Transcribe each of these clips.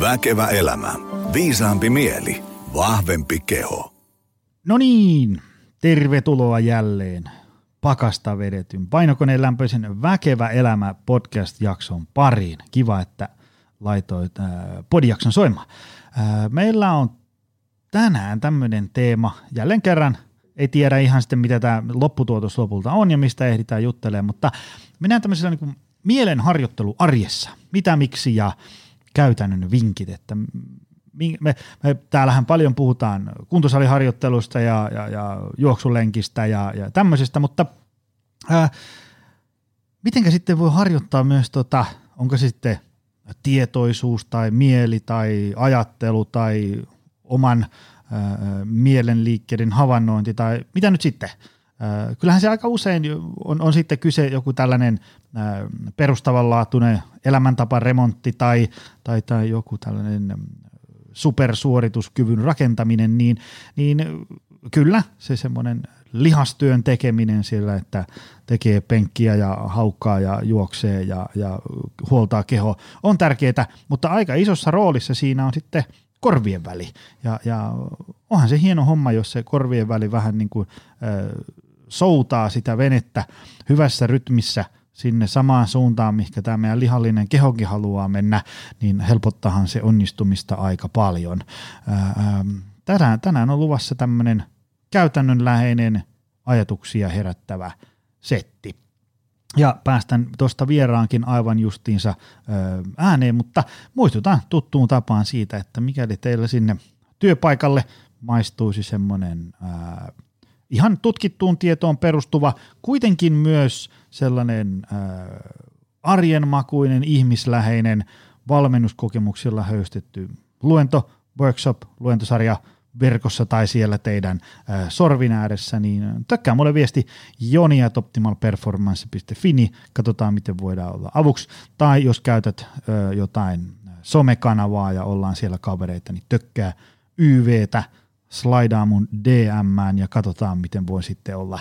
Väkevä elämä. Viisaampi mieli. Vahvempi keho. No niin, tervetuloa jälleen pakasta vedetyn painokoneen lämpöisen Väkevä elämä podcast-jakson pariin. Kiva, että laitoit äh, podjakson soimaan. Äh, meillä on tänään tämmöinen teema, jälleen kerran ei tiedä ihan sitten mitä tämä lopputuotos lopulta on ja mistä ehditään juttelemaan, mutta mennään tämmöisellä niin mielenharjoittelu arjessa. Mitä, miksi ja käytännön vinkit, että me, me täällähän paljon puhutaan kuntosaliharjoittelusta ja, ja, ja juoksulenkistä ja, ja tämmöisestä, mutta ää, mitenkä sitten voi harjoittaa myös, tota, onko se sitten tietoisuus tai mieli tai ajattelu tai oman ää, mielenliikkeiden havainnointi tai mitä nyt sitten? Ää, kyllähän se aika usein on, on sitten kyse joku tällainen ää, perustavanlaatuinen elämäntaparemontti tai, tai, tai joku tällainen supersuorituskyvyn rakentaminen, niin, niin kyllä se semmoinen lihastyön tekeminen siellä, että tekee penkkiä ja haukkaa ja juoksee ja, ja huoltaa keho on tärkeää, mutta aika isossa roolissa siinä on sitten korvien väli. Ja, ja onhan se hieno homma, jos se korvien väli vähän niin kuin äh, soutaa sitä venettä hyvässä rytmissä – sinne samaan suuntaan, mikä tämä meidän lihallinen kehokin haluaa mennä, niin helpottahan se onnistumista aika paljon. Tänään, tänään on luvassa tämmöinen käytännönläheinen ajatuksia herättävä setti. Ja päästän tuosta vieraankin aivan justiinsa ääneen, mutta muistutan tuttuun tapaan siitä, että mikäli teillä sinne työpaikalle maistuisi semmoinen ihan tutkittuun tietoon perustuva, kuitenkin myös sellainen äh, arjenmakuinen, ihmisläheinen, valmennuskokemuksilla höystetty luento, workshop, luentosarja verkossa tai siellä teidän äh, sorvin ääressä, niin tökkää mulle viesti joni.optimalperformance.fi, niin katsotaan miten voidaan olla avuksi. Tai jos käytät äh, jotain somekanavaa ja ollaan siellä kavereita, niin tökkää YVtä, slaidaa mun DMään ja katsotaan, miten voi sitten olla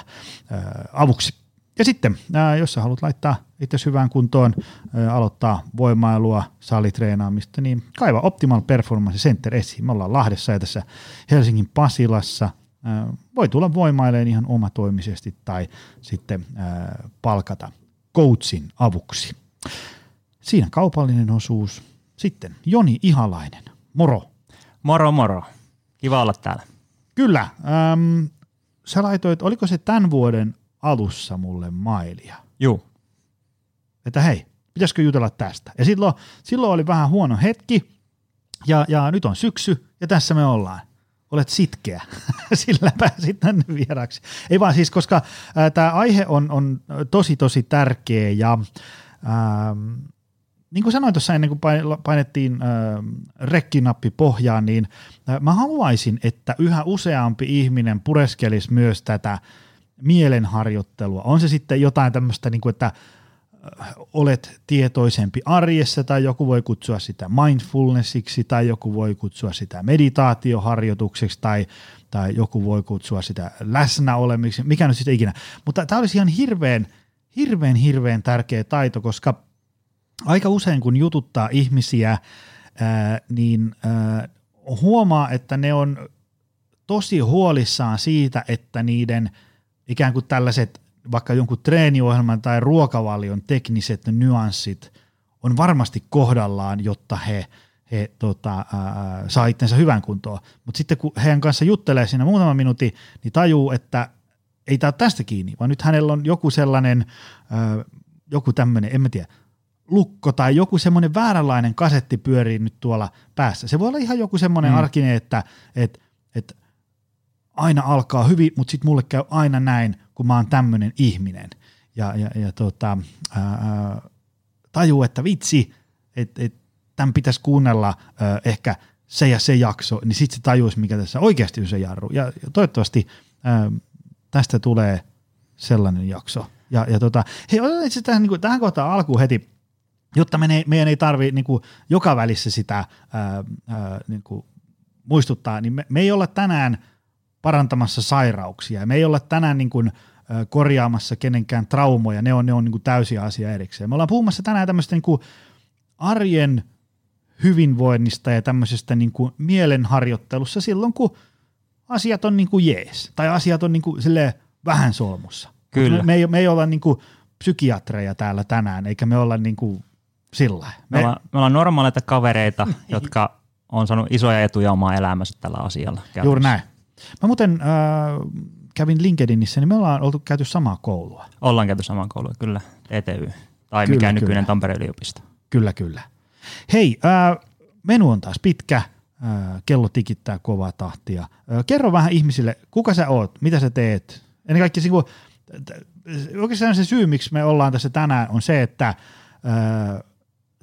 äh, avuksi. Ja sitten, ää, jos sä haluat laittaa itse hyvään kuntoon, ää, aloittaa voimailua, salitreenaamista, niin kaiva Optimal Performance Center esiin. Me ollaan Lahdessa ja tässä Helsingin Pasilassa. Ää, voi tulla voimaileen ihan omatoimisesti tai sitten ää, palkata coachin avuksi. Siinä kaupallinen osuus. Sitten Joni Ihalainen, moro. Moro moro. Kiva olla täällä. Kyllä. Ähm, sä laitoit, oliko se tämän vuoden alussa mulle mailia. Joo. Että hei, pitäisikö jutella tästä? Ja silloin, silloin oli vähän huono hetki, ja, ja nyt on syksy, ja tässä me ollaan. Olet sitkeä, sillä pääsit tänne vieraksi. Ei vaan siis, koska tämä aihe on, on tosi tosi tärkeä, ja ähm, niin kuin sanoin tuossa ennen kuin painettiin äh, rekkinappi pohjaan, niin äh, mä haluaisin, että yhä useampi ihminen pureskelisi myös tätä mielenharjoittelua. On se sitten jotain tämmöistä, niin kuin, että äh, olet tietoisempi arjessa tai joku voi kutsua sitä mindfulnessiksi tai joku voi kutsua sitä meditaatioharjoitukseksi tai, tai joku voi kutsua sitä läsnäolemiksi, mikä nyt sitten ikinä. Mutta tämä olisi ihan hirveän, hirveän, hirveän tärkeä taito, koska aika usein kun jututtaa ihmisiä, ää, niin ää, huomaa, että ne on tosi huolissaan siitä, että niiden – ikään kuin tällaiset vaikka jonkun treeniohjelman tai ruokavalion tekniset nyanssit on varmasti kohdallaan, jotta he, he tota, ää, saa itsensä hyvän kuntoon. Mutta sitten kun heidän kanssa juttelee siinä muutama minuutti, niin tajuu, että ei tämä ole tästä kiinni, vaan nyt hänellä on joku sellainen, ää, joku tämmöinen, en mä tiedä, lukko tai joku semmoinen vääränlainen kasetti pyörii nyt tuolla päässä. Se voi olla ihan joku semmoinen mm. arkinen, että et, et aina alkaa hyvin, mutta sitten mulle käy aina näin, kun mä oon tämmöinen ihminen. Ja, ja, ja tota, ää, tajuu, että vitsi, että et, tämän pitäisi kuunnella ää, ehkä se ja se jakso, niin sitten se tajuisi, mikä tässä oikeasti on se jarru. Ja, ja toivottavasti ää, tästä tulee sellainen jakso. Ja, ja tota, hei, otetaan itse tähän, niin kuin, tähän kohtaan alkuun heti, jotta meidän ei, meidän ei tarvitse niin joka välissä sitä ää, ää, niin kuin muistuttaa, niin me, me ei olla tänään – parantamassa sairauksia. Me ei olla tänään niin kuin, korjaamassa kenenkään traumoja, ne on, ne on niin kuin täysi asia erikseen. Me ollaan puhumassa tänään tämmöistä niin kuin arjen hyvinvoinnista ja tämmöisestä niin kuin mielenharjoittelussa silloin, kun asiat on niin kuin jees, tai asiat on niin kuin vähän solmussa. Kyllä. Me, me, ei, me ei olla niin kuin psykiatreja täällä tänään, eikä me olla niin kuin sillä me, me, ollaan, me ollaan normaaleita kavereita, jotka on saanut isoja etuja omaa elämänsä tällä asialla. Käytössä. Juuri näin. Mä muuten äh, kävin LinkedInissä, niin me ollaan oltu käyty samaa koulua. Ollaan käyty samaa koulua, kyllä. ETY. Tai kyllä, mikä nykyinen Tampereen yliopisto. Kyllä, kyllä. Hei, äh, menu on taas pitkä, äh, kello tikittää kovaa tahtia. Äh, kerro vähän ihmisille, kuka sä oot, mitä sä teet. Ennen kaikkea niin kuin, oikeastaan se syy, miksi me ollaan tässä tänään, on se, että äh,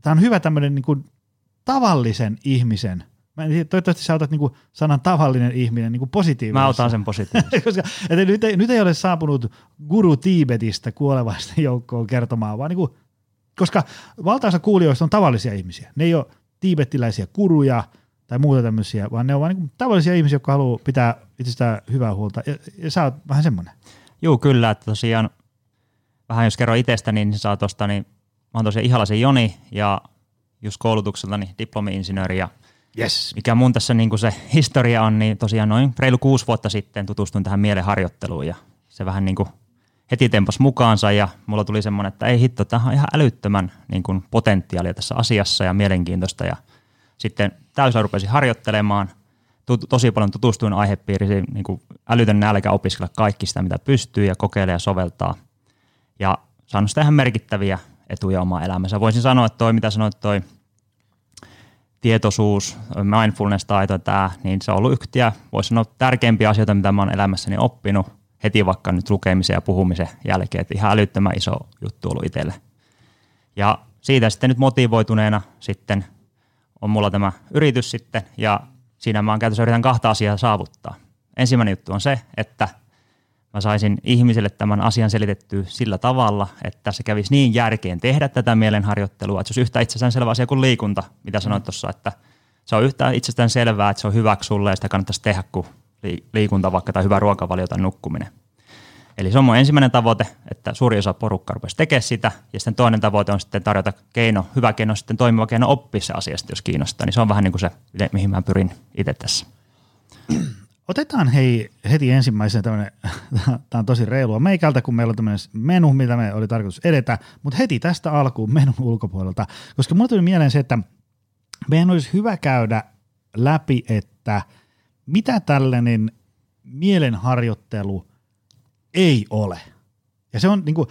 tämä on hyvä tämmöinen niin kuin tavallisen ihmisen Mä en tiedä, toivottavasti sä otat niinku sanan tavallinen ihminen niinku positiivisesti. Mä otan sen positiivisesti. Koska, että nyt, ei, nyt ei ole saapunut guru Tiibetistä kuolevasta joukkoon kertomaan, vaan niinku, koska valtaosa kuulijoista on tavallisia ihmisiä. Ne ei ole tiibettiläisiä kuruja tai muuta tämmöisiä, vaan ne on vain niinku tavallisia ihmisiä, jotka haluaa pitää itsestään hyvää huolta. Ja, ja sä oot vähän semmoinen. Joo, kyllä. Että tosiaan, vähän jos kerron itsestäni, niin saa tosta, niin mä oon tosiaan Ihalaisen Joni ja just koulutukseltani diplomi-insinööri ja yes. mikä mun tässä niin kuin se historia on, niin tosiaan noin reilu kuusi vuotta sitten tutustuin tähän mielenharjoitteluun ja se vähän niin kuin heti tempas mukaansa ja mulla tuli semmoinen, että ei hitto, tämä on ihan älyttömän niin kuin potentiaalia tässä asiassa ja mielenkiintoista ja sitten täysin rupesin harjoittelemaan, tosi paljon tutustuin aihepiiriin, niin kuin älytön nälkä opiskella kaikki sitä, mitä pystyy ja kokeilee ja soveltaa. Ja saanut sitä ihan merkittäviä etuja omaa elämänsä. Voisin sanoa, että toi, mitä sanoit, toi tietoisuus, mindfulness-taito, tämä, niin se on ollut yhtiä, voisi sanoa, tärkeimpiä asioita, mitä mä olen elämässäni oppinut heti vaikka nyt lukemisen ja puhumisen jälkeen, että ihan älyttömän iso juttu ollut itselle. Ja siitä sitten nyt motivoituneena sitten on mulla tämä yritys sitten, ja siinä mä oon käytössä yritän kahta asiaa saavuttaa. Ensimmäinen juttu on se, että – mä saisin ihmiselle tämän asian selitettyä sillä tavalla, että se kävisi niin järkeen tehdä tätä mielenharjoittelua, että se olisi yhtä itsestään selvä asia kuin liikunta, mitä sanoit tuossa, että se on yhtä itsestään selvää, että se on hyväksi sulle ja sitä kannattaisi tehdä kuin liikunta vaikka tai hyvä ruokavalio tai nukkuminen. Eli se on mun ensimmäinen tavoite, että suuri osa porukkaa rupesi tekemään sitä, ja sitten toinen tavoite on sitten tarjota keino, hyvä keino, sitten toimiva keino oppia se asiasta, jos kiinnostaa. Niin se on vähän niin kuin se, mihin mä pyrin itse tässä. Otetaan hei heti ensimmäisenä tämmöinen, tämä on tosi reilua meikältä, kun meillä on tämmöinen menu, mitä me oli tarkoitus edetä, mutta heti tästä alkuun menun ulkopuolelta, koska mulle tuli mieleen se, että meidän olisi hyvä käydä läpi, että mitä tällainen mielenharjoittelu ei ole. Ja se on, niin kuin,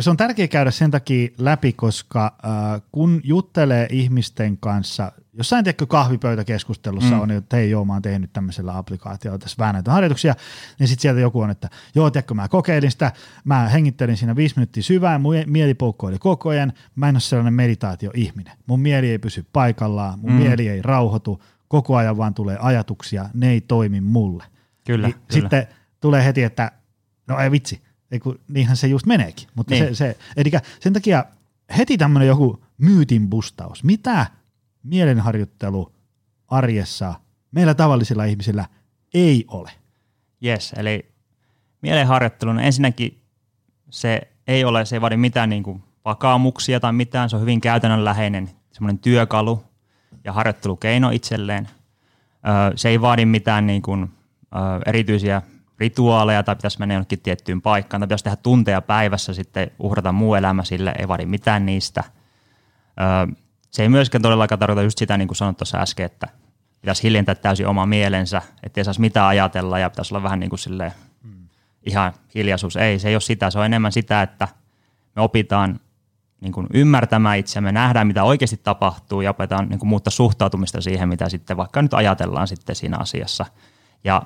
se on tärkeää käydä sen takia läpi, koska äh, kun juttelee ihmisten kanssa, jossain tiedätkö kahvipöytäkeskustelussa mm. on, että hei joo, mä oon tehnyt tämmöisellä applikaatiolla tässä vähän näitä harjoituksia, niin sitten sieltä joku on, että joo, tiedätkö, mä kokeilin sitä, mä hengittelin siinä viisi minuuttia syvään, mun mieli poukkoili koko ajan, mä en ole sellainen meditaatio-ihminen. Mun mieli ei pysy paikallaan, mun mm. mieli ei rauhoitu, koko ajan vaan tulee ajatuksia, ne ei toimi mulle. Kyllä, niin kyllä. Sitten tulee heti, että no ei vitsi, ei kun, niinhän se just meneekin. Mutta niin. se, se, eli sen takia heti tämmöinen joku myytin bustaus. Mitä mielenharjoittelu arjessa meillä tavallisilla ihmisillä ei ole? Yes, eli mielenharjoittelun ensinnäkin se ei ole, se ei vaadi mitään niin kuin vakaumuksia tai mitään, se on hyvin käytännönläheinen semmoinen työkalu ja harjoittelukeino itselleen. Se ei vaadi mitään niin kuin, erityisiä rituaaleja tai pitäisi mennä jonnekin tiettyyn paikkaan tai pitäisi tehdä tunteja päivässä sitten uhrata muu elämä sille, ei vaadi mitään niistä. Öö, se ei myöskään todellakaan tarkoita just sitä, niin kuin sanoit tuossa äsken, että pitäisi hiljentää täysin oma mielensä, ettei saisi mitään ajatella ja pitäisi olla vähän niin kuin silleen, hmm. ihan hiljaisuus. Ei, se ei ole sitä. Se on enemmän sitä, että me opitaan niin kuin ymmärtämään itseämme, nähdään mitä oikeasti tapahtuu ja opetaan niin kuin muuttaa suhtautumista siihen, mitä sitten vaikka nyt ajatellaan sitten siinä asiassa. Ja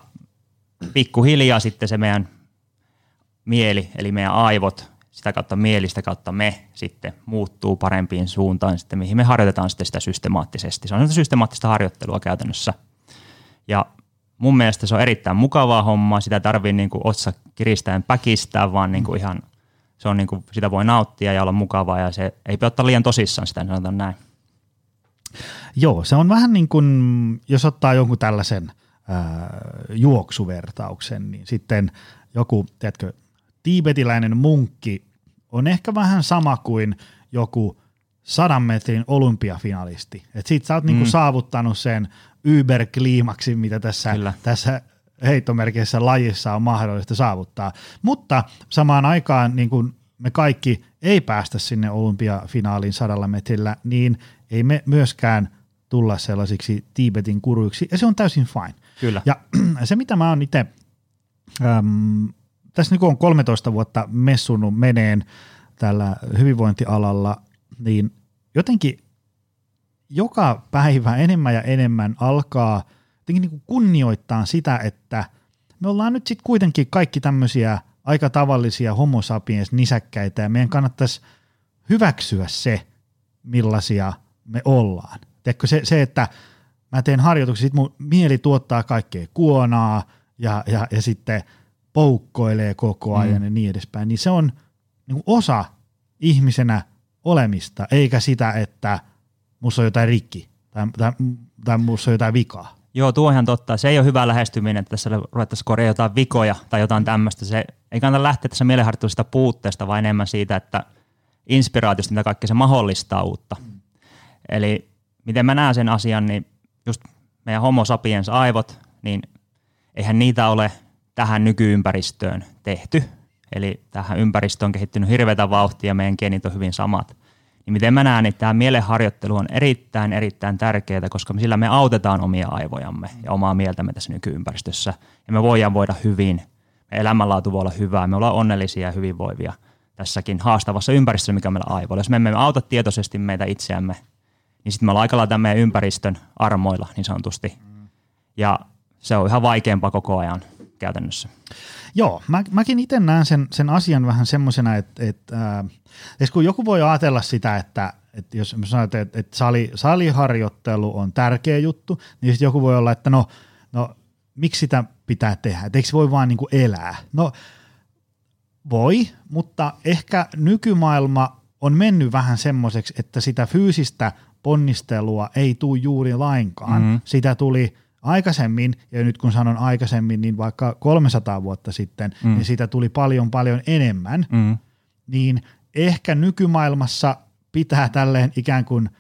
pikkuhiljaa sitten se meidän mieli, eli meidän aivot, sitä kautta mielistä kautta me sitten muuttuu parempiin suuntaan, sitten, mihin me harjoitetaan sitten sitä systemaattisesti. Se on systemaattista harjoittelua käytännössä. Ja mun mielestä se on erittäin mukavaa hommaa, sitä tarvii niin kuin otsa kiristäen päkistää, vaan niin kuin ihan, se on niin kuin, sitä voi nauttia ja olla mukavaa ja se ei pidä ottaa liian tosissaan sitä, sanotaan näin. Joo, se on vähän niin kuin, jos ottaa jonkun tällaisen – juoksuvertauksen, niin sitten joku, tiedätkö, tiibetiläinen munkki on ehkä vähän sama kuin joku sadan metrin olympiafinalisti. Et sit sä oot niinku Mm. saavuttanut sen yberkliimaksin, mitä tässä, Kyllä. tässä heittomerkeissä lajissa on mahdollista saavuttaa. Mutta samaan aikaan niin kun me kaikki ei päästä sinne olympiafinaaliin sadalla metrillä, niin ei me myöskään tulla sellaisiksi Tiibetin kuruiksi, ja se on täysin fine. Kyllä. Ja se, mitä mä oon itse, tässä nyt kun on 13 vuotta messunut meneen tällä hyvinvointialalla, niin jotenkin joka päivä enemmän ja enemmän alkaa jotenkin niin kuin kunnioittaa sitä, että me ollaan nyt sitten kuitenkin kaikki tämmöisiä aika tavallisia homo sapiens nisäkkäitä ja meidän kannattaisi hyväksyä se, millaisia me ollaan. Se, se, että mä teen harjoituksia, sit mun mieli tuottaa kaikkea kuonaa ja, ja, ja sitten poukkoilee koko ajan mm. ja niin edespäin, niin se on niin kuin osa ihmisenä olemista, eikä sitä, että musta on jotain rikki tai, tai, tai musta on jotain vikaa. Joo, tuo on ihan totta. Se ei ole hyvä lähestyminen, että tässä ruvettaisiin korjaa jotain vikoja tai jotain tämmöistä. Se ei kannata lähteä tässä mielenharjoittelusta puutteesta, vaan enemmän siitä, että inspiraatiosta, mitä kaikkea se mahdollistaa uutta. Mm. Eli miten mä näen sen asian, niin just meidän homo sapiens aivot, niin eihän niitä ole tähän nykyympäristöön tehty. Eli tähän ympäristöön on kehittynyt hirveätä vauhtia ja meidän geenit on hyvin samat. Niin miten mä näen, niin tämä mielenharjoittelu on erittäin, erittäin tärkeää, koska sillä me autetaan omia aivojamme ja omaa mieltämme tässä nykyympäristössä. Ja me voidaan voida hyvin, meidän elämänlaatu voi olla hyvää, me ollaan onnellisia ja hyvinvoivia tässäkin haastavassa ympäristössä, mikä meillä aivoilla. Jos me emme auta tietoisesti meitä itseämme, niin sitten me ollaan aika lailla meidän ympäristön armoilla niin sanotusti. Ja se on ihan vaikeampaa koko ajan käytännössä. Joo, mä, mäkin itse näen sen, sen asian vähän semmoisena, että, että äh, kun joku voi ajatella sitä, että, että jos mä sanon, että, että sali, saliharjoittelu on tärkeä juttu, niin sitten joku voi olla, että no, no miksi sitä pitää tehdä, että eikö se voi vaan niin kuin elää? No voi, mutta ehkä nykymaailma on mennyt vähän semmoiseksi, että sitä fyysistä ponnistelua ei tule juuri lainkaan. Mhm. Sitä tuli aikaisemmin, ja nyt kun sanon aikaisemmin, niin vaikka 300 vuotta sitten, mm. niin sitä tuli paljon paljon enemmän, Mm. niin ehkä nykymaailmassa pitää tälleen ikään kuin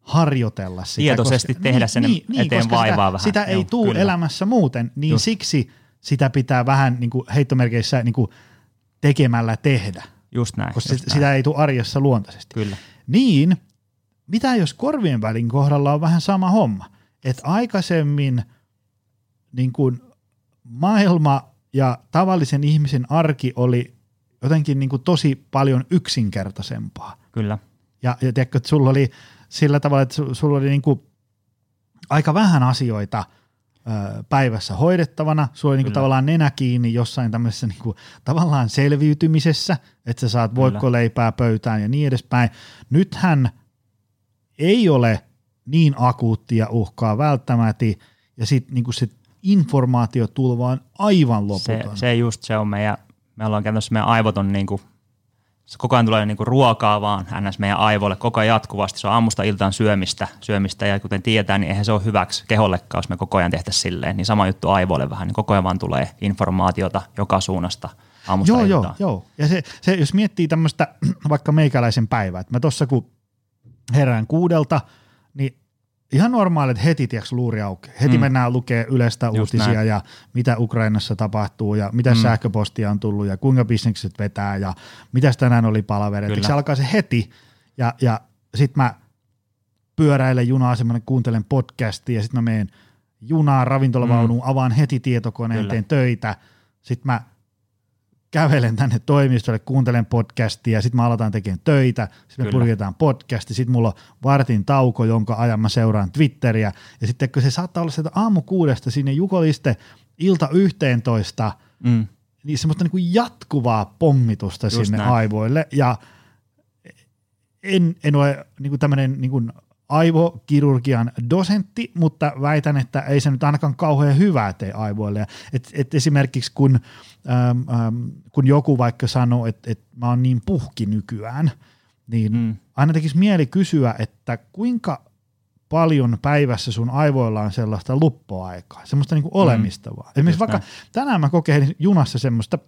harjoitella sitä. Tietoisesti tehdä sen eteen koska vaivaa sitä, vähän. Sitä ei tule elämässä muuten, niin Just. siksi sitä pitää vähän niin kuin heittomerkeissä niin kuin tekemällä tehdä, Just näin. koska just sit, näin. sitä ei tule arjessa luontaisesti. Kyllä. Niin, mitä jos korvien välin kohdalla on vähän sama homma? Että aikaisemmin niin kuin maailma ja tavallisen ihmisen arki oli jotenkin niin kuin tosi paljon yksinkertaisempaa. Kyllä. Ja, ja tiedätkö, että sulla oli sillä tavalla, että su- sulla oli niin kuin aika vähän asioita ö, päivässä hoidettavana. Sulla oli niin kuin tavallaan nenä kiinni jossain tämmöisessä niin kuin, tavallaan selviytymisessä, että sä saat voikkoleipää pöytään ja niin edespäin. Nythän ei ole niin akuuttia uhkaa välttämättä, ja sitten niin se informaatiotulva on aivan Se, loputon. se just se on meidän, me ollaan käytännössä meidän aivot on niinku, se koko ajan tulee niinku ruokaa vaan ns. meidän aivoille koko ajan jatkuvasti. Se on aamusta iltaan syömistä, syömistä ja kuten tietää, niin eihän se ole hyväksi kehollekaan, jos me koko ajan tehtäisiin silleen. Niin sama juttu aivoille vähän, niin koko ajan vaan tulee informaatiota joka suunnasta aamusta Joo, joo, iltaan. joo. Ja se, se, jos miettii tämmöistä vaikka meikäläisen päivää, että mä tossa kun herään kuudelta, niin ihan normaali, että heti tiiäks, luuri auki. Heti mm. Mennään lukee yleistä Just uutisia näin. ja mitä Ukrainassa tapahtuu ja mitä mm. Sähköpostia on tullut ja kuinka bisnekset vetää ja mitä tänään oli palaverit. Kyllä. Se alkaa se heti ja, ja sitten mä pyöräilen junaa-asemalle, kuuntelen podcastia ja sitten mä menen junaan, ravintolavaunuun, mm. avaan heti tietokoneen, Kyllä. teen töitä. Sitten mä kävelen tänne toimistolle, kuuntelen podcastia, sitten mä aloitan tekemään töitä, sitten me Kyllä. purjetaan podcasti, sitten mulla on vartin tauko, jonka ajan mä seuraan Twitteriä, ja sitten kun se saattaa olla sieltä aamu kuudesta sinne jukoliste ilta yhteentoista, Mm. niin semmoista niin kuin jatkuvaa pommitusta Just sinne näin. aivoille, ja en, en ole niin tämmöinen niin aivokirurgian dosentti, mutta väitän, että ei se nyt ainakaan kauhean hyvää tee aivoille. Et, et esimerkiksi kun, äm, äm, kun joku vaikka sanoo, että, että mä oon niin puhki nykyään, niin mm. Mm. aina tekisi mieli kysyä, että kuinka paljon päivässä sun aivoilla on sellaista luppoaikaa, semmoista niin kuin olemista vaan. Esimerkiksi Just vaikka näin. tänään mä kokeilin junassa semmoista,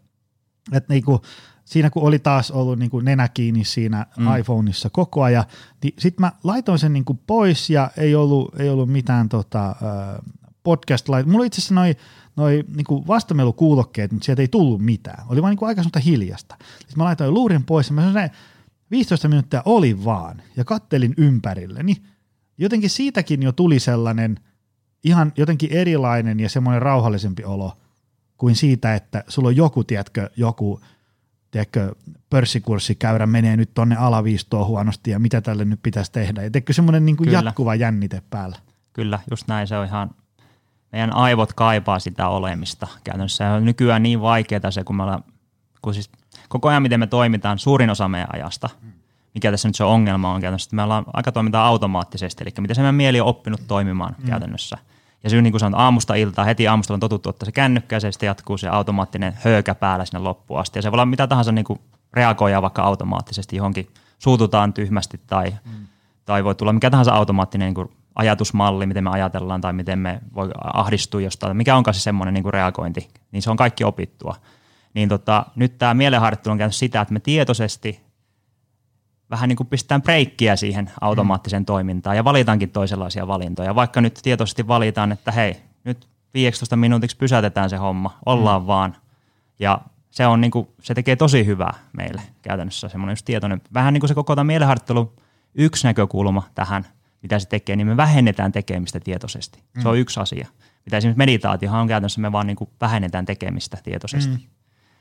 että niinku, siinä kun oli taas ollut niinku nenä kiinni siinä mm. iPhoneissa koko ajan, niin sitten mä laitoin sen niinku pois ja ei ollut, ei ollut mitään tota, podcast lait. Mulla itse asiassa noin noi niinku vastamelukuulokkeet, mutta sieltä ei tullut mitään. Oli vaan niinku aika semmoista hiljasta. Sitten mä laitoin luurin pois ja mä 15 minuuttia oli vaan ja kattelin ympärilleni. Jotenkin siitäkin jo tuli sellainen ihan jotenkin erilainen ja semmoinen rauhallisempi olo kuin siitä, että sulla on joku, tiedätkö, joku tiedätkö, pörssikurssi käydä menee nyt tonne alaviistoon huonosti ja mitä tälle nyt pitäisi tehdä. Ja tiedätkö, semmoinen niin kuin jatkuva jännite päällä. Kyllä, just näin. Se on ihan, meidän aivot kaipaa sitä olemista käytännössä. Ja on nykyään niin vaikeaa se, kun me ollaan, kun siis koko ajan miten me toimitaan, suurin osa meidän ajasta, mikä tässä nyt se ongelma on käytännössä, että me ollaan aika toimitaan automaattisesti, eli miten se meidän mieli on oppinut toimimaan mm. käytännössä. Ja syy niin kuin sanotaan, aamusta iltaa, heti aamusta on totuttu ottaa se kännykkä ja se sitten jatkuu se automaattinen höykä päällä sinne loppuun asti. Ja se voi olla mitä tahansa niin kuin reagoida vaikka automaattisesti johonkin, suututaan tyhmästi tai, mm. tai voi tulla mikä tahansa automaattinen niin kuin ajatusmalli, miten me ajatellaan tai miten me voi ahdistua jostain, mikä onkaan se semmoinen niin kuin reagointi, niin se on kaikki opittua. Niin tota, nyt tämä mielenharjoittelu on käynyt sitä, että me tietoisesti vähän niin kuin pistetään breikkiä siihen automaattiseen mm. toimintaan ja valitaankin toisenlaisia valintoja. Vaikka nyt tietoisesti valitaan, että hei, nyt 15 minuutiksi pysäytetään se homma, ollaan mm. vaan. Ja se, on niin kuin, se tekee tosi hyvää meille käytännössä, semmoinen just tietoinen. Vähän niin kuin se koko tämä mielenharjoittelu, yksi näkökulma tähän, mitä se tekee, niin me vähennetään tekemistä tietoisesti. Mm. Se on mm. yksi asia. Mitä esimerkiksi meditaatiohan on käytännössä, me vaan niin kuin vähennetään tekemistä tietoisesti. Mm.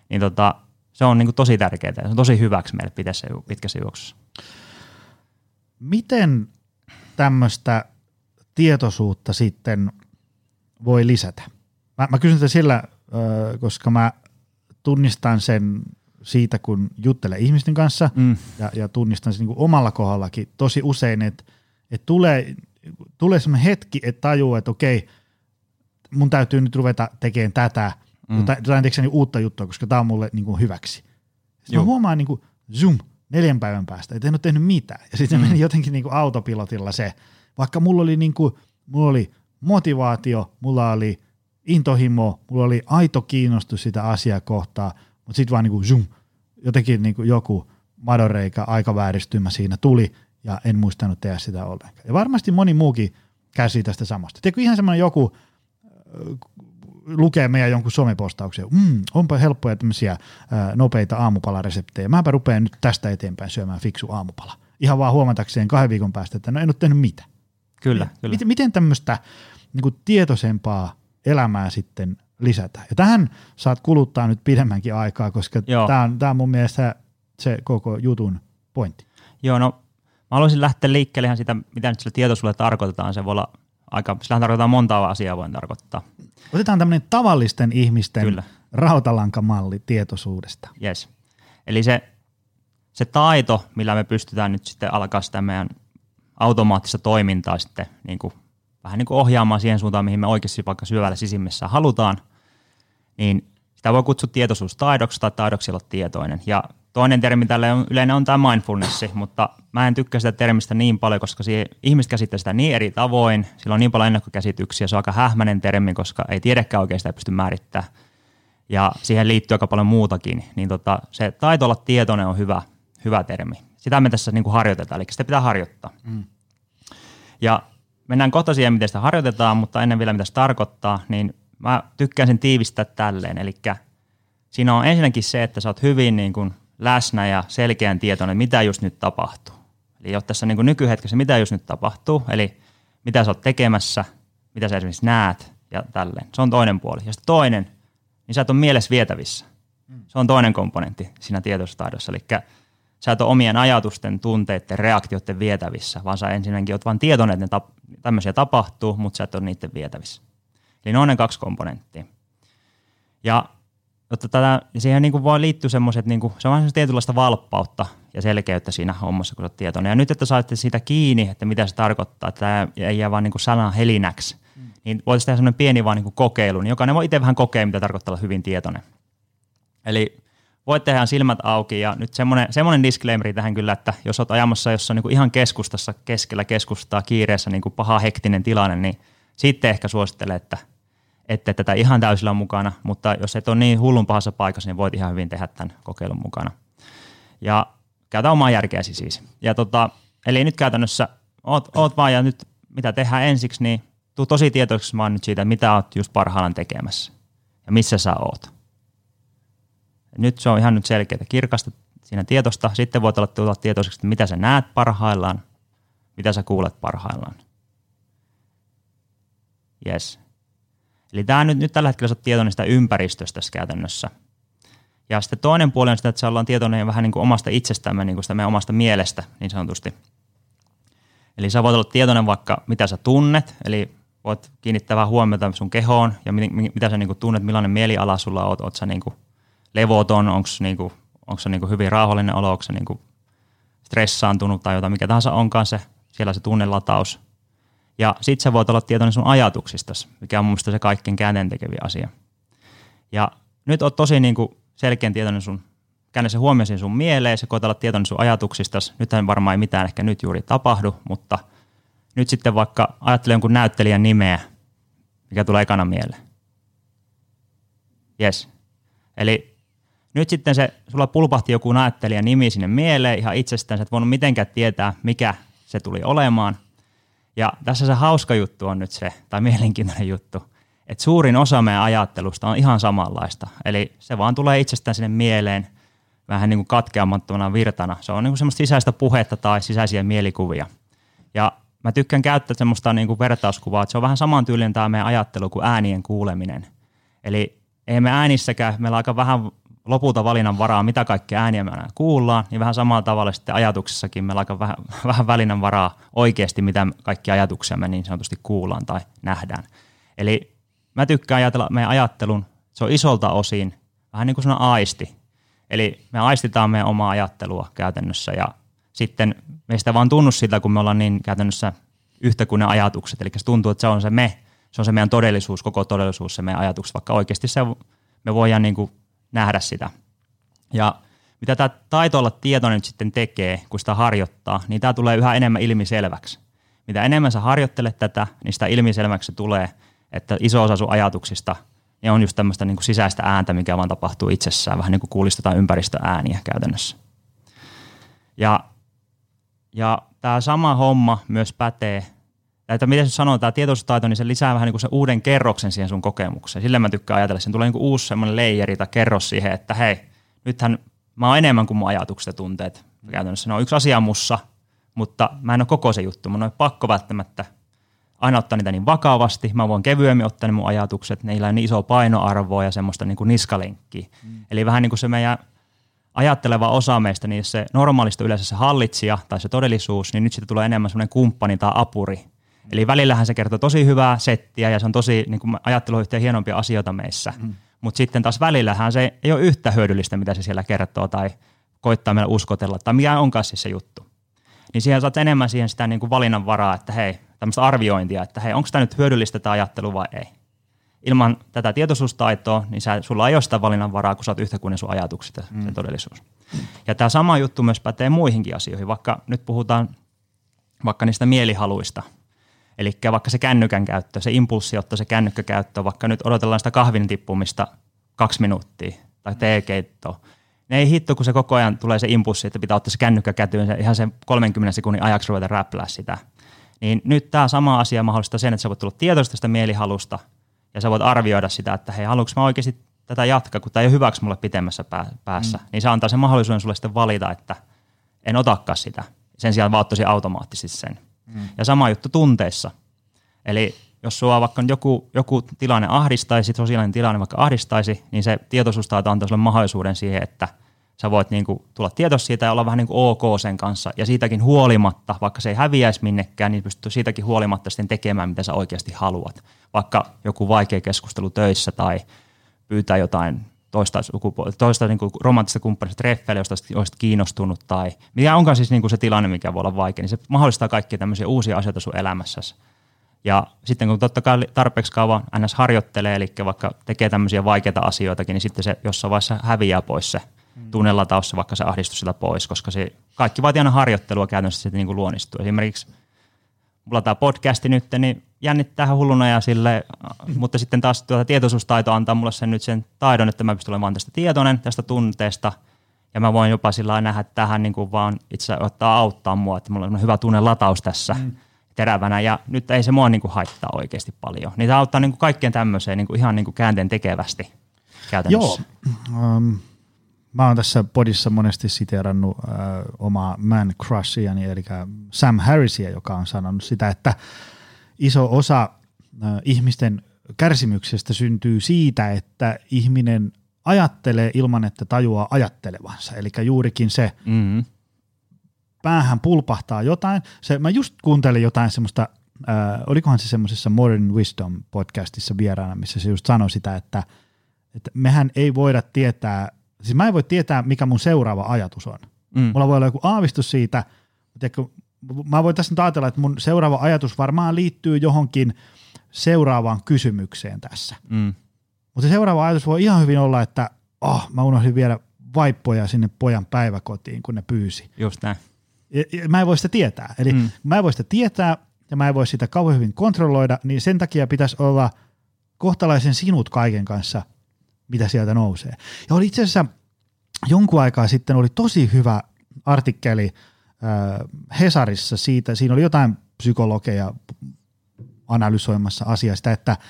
Niin tota, se on niin kuin tosi tärkeää ja se on tosi hyväksi meille pitkässä, pitkässä juoksussa. Miten tämmöistä tietoisuutta sitten voi lisätä? Mä, mä kysyn tätä sillä, koska mä tunnistan sen siitä, kun juttelen ihmisten kanssa mm. ja, ja tunnistan sen niin kuin omalla kohdallakin tosi usein, että, että tulee, tulee semmoinen hetki, että tajuu, että okei, mun täytyy nyt ruveta tekemään tätä – Mm. Mutta jotain niin uutta juttua, koska tämä on mulle niin kuin hyväksi. Sitten mä huomaan niin kuin, zoom, neljän päivän päästä, että en ole tehnyt mitään. Ja sitten mm. meni jotenkin niin kuin autopilotilla se, vaikka mulla oli, niin kuin, mulla oli motivaatio, mulla oli intohimo, mulla oli aito kiinnostus sitä asiaa kohtaa, mutta sitten vaan niin kuin zoom, jotenkin niin kuin joku madoreikä, aikavääristymä siinä tuli, ja en muistanut tehdä sitä ollenkaan. Ja varmasti moni muukin käsi tästä samasta. Tiedätkö, ihan semmoinen joku lukee meidän jonkun somepostauksen, mm, onpa helppoja tämmöisiä ää, nopeita aamupalareseptejä. Mäpä rupean nyt tästä eteenpäin syömään fiksu aamupala. Ihan vaan huomatakseen kahden viikon päästä, että no en ole tehnyt mitään. Kyllä, ja, kyllä. Miten, miten tämmöistä niin tietoisempaa elämää sitten lisätä? Ja tähän saat kuluttaa nyt pidemmänkin aikaa, koska tämä on, tää on mun mielestä se koko jutun pointti. Joo, no mä haluaisin lähteä liikkeelle ihan sitä, mitä nyt sillä tietoisuudella tarkoitetaan. Se voi olla aika, sillä tarkoittaa montaa asiaa voi tarkoittaa. Otetaan tämmöinen tavallisten ihmisten Kyllä. rautalankamalli tietoisuudesta. Yes. Eli se, se taito, millä me pystytään nyt sitten alkaa sitä meidän automaattista toimintaa sitten niin kuin, vähän niin kuin ohjaamaan siihen suuntaan, mihin me oikeasti vaikka syvällä sisimmässä halutaan, niin sitä voi kutsua tietoisuustaidoksi tai taidoksi olla tietoinen. Ja Toinen termi tälle on, yleinen on tämä mindfulness, mutta mä en tykkää sitä termistä niin paljon, koska ihmiset käsittää sitä niin eri tavoin, sillä on niin paljon ennakkokäsityksiä, se on aika hähmäinen termi, koska ei tiedäkään oikein sitä pysty määrittämään. Ja siihen liittyy aika paljon muutakin, niin tota, se taito olla tietoinen on hyvä, hyvä termi. Sitä me tässä niin kuin harjoitetaan, eli sitä pitää harjoittaa. Mm. Ja mennään kohta siihen, miten sitä harjoitetaan, mutta ennen vielä mitä se tarkoittaa, niin mä tykkään sen tiivistää tälleen, eli siinä on ensinnäkin se, että sä oot hyvin niin kuin läsnä ja selkeän tietoinen, mitä just nyt tapahtuu. Eli jo tässä niin kuin nykyhetkessä, mitä just nyt tapahtuu, eli mitä sä oot tekemässä, mitä sä esimerkiksi näet ja tälleen. Se on toinen puoli. Ja sitten toinen, niin sä et ole mielessä vietävissä. Se on toinen komponentti siinä tietoistaidossa. Eli sä et ole omien ajatusten, tunteiden, reaktioiden vietävissä, vaan sä ensinnäkin oot vain tietoinen, että ne tap- tämmöisiä tapahtuu, mutta sä et ole niiden vietävissä. Eli ne on ne kaksi komponenttia. Ja Jotta tätä, siihen niin kuin voi liittyä semmoiset, niin kuin, se on vähän tietynlaista valppautta ja selkeyttä siinä hommassa, kun olet tietoinen. Ja nyt, että saatte siitä kiinni, että mitä se tarkoittaa, että tämä ei jää vaan niin kuin sanan helinäksi, mm. niin voitaisiin tehdä semmoinen pieni vaan niin kuin kokeilu, niin jokainen voi itse vähän kokea, mitä tarkoittaa olla hyvin tietoinen. Eli voit tehdä silmät auki ja nyt semmoinen, semmoinen disclaimeri tähän kyllä, että jos olet ajamassa jossain niin kuin ihan keskustassa, keskellä keskustaa, kiireessä niin kuin paha hektinen tilanne, niin sitten ehkä suosittelen, että ette tätä ihan täysillä mukana, mutta jos et ole niin hullun pahassa paikassa, niin voit ihan hyvin tehdä tämän kokeilun mukana. Ja käytä omaa järkeäsi siis. Ja tota, eli nyt käytännössä oot, oot vaan ja nyt mitä tehdään ensiksi, niin tuu tosi tietoiseksi vaan nyt siitä, mitä oot just parhaillaan tekemässä ja missä sä oot. Nyt se on ihan nyt selkeää, kirkasta siinä tietosta. Sitten voit olla tulla tietoiseksi, että mitä sä näet parhaillaan, mitä sä kuulet parhaillaan. Yes. Eli tämä nyt, nyt tällä hetkellä oot tietoinen sitä ympäristöstä käytännössä. Ja sitten toinen puoli on sitä, että sä ollaan tietoinen vähän niin kuin omasta itsestämme, niin kuin sitä meidän omasta mielestä niin sanotusti. Eli sä voit olla tietoinen vaikka mitä sä tunnet, eli voit kiinnittää vähän huomiota sun kehoon ja mit, mitä sä niin kuin tunnet, millainen mieliala sulla oot, oot sä niin kuin levoton, onko niin onko se niin kuin hyvin rauhallinen olo, onko se niin stressaantunut tai jotain, mikä tahansa onkaan se, siellä se tunnelataus. Ja sit sä voit olla tietoinen sun ajatuksista, mikä on mun mielestä se kaikkein käänteentekeviä asia. Ja nyt oot tosi niin kuin selkeän tietoinen sun, käännä se huomioon sun mieleen, se koet olla tietoinen sun ajatuksista. Nythän varmaan ei mitään ehkä nyt juuri tapahdu, mutta nyt sitten vaikka ajattele jonkun näyttelijän nimeä, mikä tulee ekana mieleen. Yes. Eli nyt sitten se, sulla pulpahti joku näyttelijän nimi sinne mieleen ihan itsestään, sä et voinut mitenkään tietää, mikä se tuli olemaan. Ja tässä se hauska juttu on nyt se, tai mielenkiintoinen juttu, että suurin osa meidän ajattelusta on ihan samanlaista. Eli se vaan tulee itsestään sinne mieleen vähän niin kuin katkeamattomana virtana. Se on niin kuin semmoista sisäistä puhetta tai sisäisiä mielikuvia. Ja mä tykkään käyttää semmoista niin kuin vertauskuvaa, että se on vähän samantyylinen tämä meidän ajattelu kuin äänien kuuleminen. Eli ei me äänissäkään, meillä on aika vähän lopulta valinnan varaa, mitä kaikkea ääniä me aina kuullaan, niin vähän samalla tavalla sitten ajatuksissakin meillä on aika vähän, vähän välinnän varaa oikeasti, mitä kaikki ajatuksia me niin sanotusti kuullaan tai nähdään. Eli mä tykkään ajatella meidän ajattelun, se on isolta osin vähän niin kuin sellainen aisti. Eli me aistitaan meidän omaa ajattelua käytännössä ja sitten meistä vaan tunnu sitä, kun me ollaan niin käytännössä yhtä kuin ne ajatukset. Eli se tuntuu, että se on se me, se on se meidän todellisuus, koko todellisuus, se meidän ajatukset, vaikka oikeasti se, me voidaan niin kuin nähdä sitä. Ja mitä tämä taito olla tietoinen nyt sitten tekee, kun sitä harjoittaa, niin tämä tulee yhä enemmän ilmiselväksi. Mitä enemmän sä harjoittelet tätä, niin sitä ilmiselväksi tulee, että iso osa sun ajatuksista ne on just tämmöistä niin kuin sisäistä ääntä, mikä vaan tapahtuu itsessään, vähän niin kuin kuulistetaan ympäristöääniä käytännössä. Ja, ja tämä sama homma myös pätee että miten se sanoo, tämä tietoisuustaito, niin se lisää vähän niin kuin se uuden kerroksen siihen sun kokemukseen. Sillä mä tykkään ajatella, että tulee niin kuin uusi semmoinen leijeri tai kerros siihen, että hei, nythän mä oon enemmän kuin mun ajatukset ja tunteet. Käytännössä ne on yksi asia mussa, mutta mä en ole koko se juttu. Mun on pakko välttämättä aina ottaa niitä niin vakavasti. Mä voin kevyemmin ottaa ne mun ajatukset. Niillä on niin iso painoarvoa ja semmoista niin kuin niskalenkkiä. Mm. Eli vähän niin kuin se meidän ajatteleva osa meistä, niin se normaalista yleensä se hallitsija tai se todellisuus, niin nyt siitä tulee enemmän semmoinen kumppani tai apuri, Eli välillähän se kertoo tosi hyvää settiä ja se on tosi niin kuin ajattelu yhteen hienompia asioita meissä. Mm. Mutta sitten taas välillähän se ei ole yhtä hyödyllistä, mitä se siellä kertoo tai koittaa meillä uskotella tai mikä onkaan siis se juttu. Niin siihen saat enemmän siihen sitä niin kuin valinnan varaa, että hei, tämmöistä arviointia, että hei, onko tämä nyt hyödyllistä tämä ajattelu vai ei. Ilman tätä tietoisuustaitoa, niin sä, sulla ei ole sitä valinnan varaa, kun sä oot yhtä kuin ne sun ajatukset ja mm. se todellisuus. Ja tämä sama juttu myös pätee muihinkin asioihin, vaikka nyt puhutaan vaikka niistä mielihaluista – Eli vaikka se kännykän käyttö, se impulssi ottaa se kännykkäkäyttö, vaikka nyt odotellaan sitä kahvin tippumista kaksi minuuttia tai teekeittoa. Ne ei hitto, kun se koko ajan tulee se impulssi, että pitää ottaa se kännykkä kätyyn, se ihan sen 30 sekunnin ajaksi ruveta räplää sitä. Niin nyt tämä sama asia mahdollistaa sen, että sä voit tulla tietoista tästä mielihalusta ja sä voit arvioida sitä, että hei, haluanko mä oikeasti tätä jatkaa, kun tämä ei ole hyväksi mulle pitemmässä päässä. Mm. Niin se antaa sen mahdollisuuden sulle sitten valita, että en otakaan sitä. Sen sijaan vaan ottaisin automaattisesti sen. Ja sama juttu tunteissa. Eli jos sua vaikka joku, joku tilanne ahdistaisi, sosiaalinen tilanne vaikka ahdistaisi, niin se tietoisuustaito antaa sulle mahdollisuuden siihen, että sä voit niinku tulla tietoisi siitä ja olla vähän niin ok sen kanssa. Ja siitäkin huolimatta, vaikka se ei häviäisi minnekään, niin pystyy siitäkin huolimatta sitten tekemään, mitä sä oikeasti haluat. Vaikka joku vaikea keskustelu töissä tai pyytää jotain toista, sukupuolta, toista niin kuin romanttista kumppanista treffeille, josta olisit kiinnostunut tai mikä onkaan siis niin kuin se tilanne, mikä voi olla vaikea, niin se mahdollistaa kaikkia tämmöisiä uusia asioita sun elämässäsi. Ja sitten kun totta kai tarpeeksi kauan ns. harjoittelee, eli vaikka tekee tämmöisiä vaikeita asioitakin, niin sitten se jossain vaiheessa häviää pois se mm. tunnelataus, vaikka se ahdistus sitä pois, koska se kaikki vaatii aina harjoittelua käytännössä sitten niin kuin luonnistuu. Esimerkiksi mulla tämä podcasti nyt, niin jännittää hulluna ja sille, mutta sitten taas tuota tietoisuustaito antaa mulle sen nyt sen taidon, että mä pystyn olemaan tästä tietoinen, tästä tunteesta ja mä voin jopa sillä nähdä, että tähän niin kuin vaan itse ottaa auttaa mua, että mulla on hyvä tunne lataus tässä mm. terävänä ja nyt ei se mua niin kuin haittaa oikeasti paljon. Niitä auttaa niin kuin kaikkeen tämmöiseen niin kuin ihan niin kuin käänteen tekevästi käytännössä. Joo, um, mä oon tässä podissa monesti siteerannut äh, omaa man crushiani, eli Sam Harrisia, joka on sanonut sitä, että iso osa äh, ihmisten kärsimyksestä syntyy siitä, että ihminen ajattelee ilman, että tajuaa ajattelevansa. Eli juurikin se mm-hmm. päähän pulpahtaa jotain. Se, mä just kuuntelin jotain semmoista, äh, olikohan se semmoisessa Modern Wisdom podcastissa vieraana, missä se just sanoi sitä, että, että mehän ei voida tietää, siis mä en voi tietää, mikä mun seuraava ajatus on. Mm. Mulla voi olla joku aavistus siitä, mutta mä voin tässä nyt ajatella, että mun seuraava ajatus varmaan liittyy johonkin seuraavaan kysymykseen tässä. Mm. Mutta se seuraava ajatus voi ihan hyvin olla, että oh, mä unohdin viedä vaippoja sinne pojan päiväkotiin, kun ne pyysi. Just näin. Ja, ja mä en voi sitä tietää. Eli mm. mä en voi sitä tietää ja mä en voi sitä kauhean hyvin kontrolloida, niin sen takia pitäisi olla kohtalaisen sinut kaiken kanssa, mitä sieltä nousee. Ja oli itse asiassa jonkun aikaa sitten oli tosi hyvä artikkeli äh, Hesarissa siitä, siinä oli jotain psykologeja analysoimassa asiasta, että –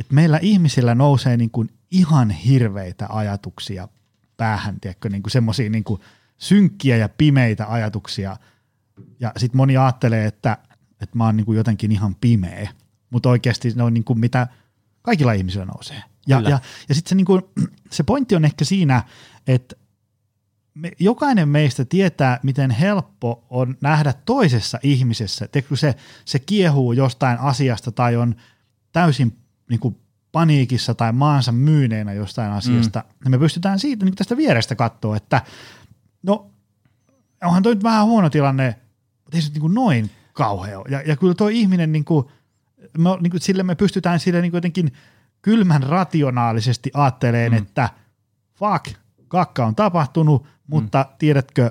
että meillä ihmisillä nousee niin kuin ihan hirveitä ajatuksia päähän, tiedätkö, niin kuin semmoisia niin kuin synkkiä ja pimeitä ajatuksia. Ja sitten moni ajattelee, että, että mä oon niin kuin jotenkin ihan pimeä, mutta oikeasti ne on niin kuin mitä kaikilla ihmisillä nousee. Ja, ja, ja sitten se, niin kuin, se pointti on ehkä siinä, että me, jokainen meistä tietää, miten helppo on nähdä toisessa ihmisessä, kun se, se kiehuu jostain asiasta tai on täysin niin kuin paniikissa tai maansa myyneenä jostain asiasta, mm. niin me pystytään siitä niin tästä vierestä katsoa, että no onhan toi nyt vähän huono tilanne, mutta ei se niin noin kauhea ja, ja kyllä tuo ihminen, niin kuin, me, niin kuin, sille me pystytään sille niin jotenkin kylmän rationaalisesti ajatteleen, mm. että fuck, kakka on tapahtunut, mutta mm. tiedätkö,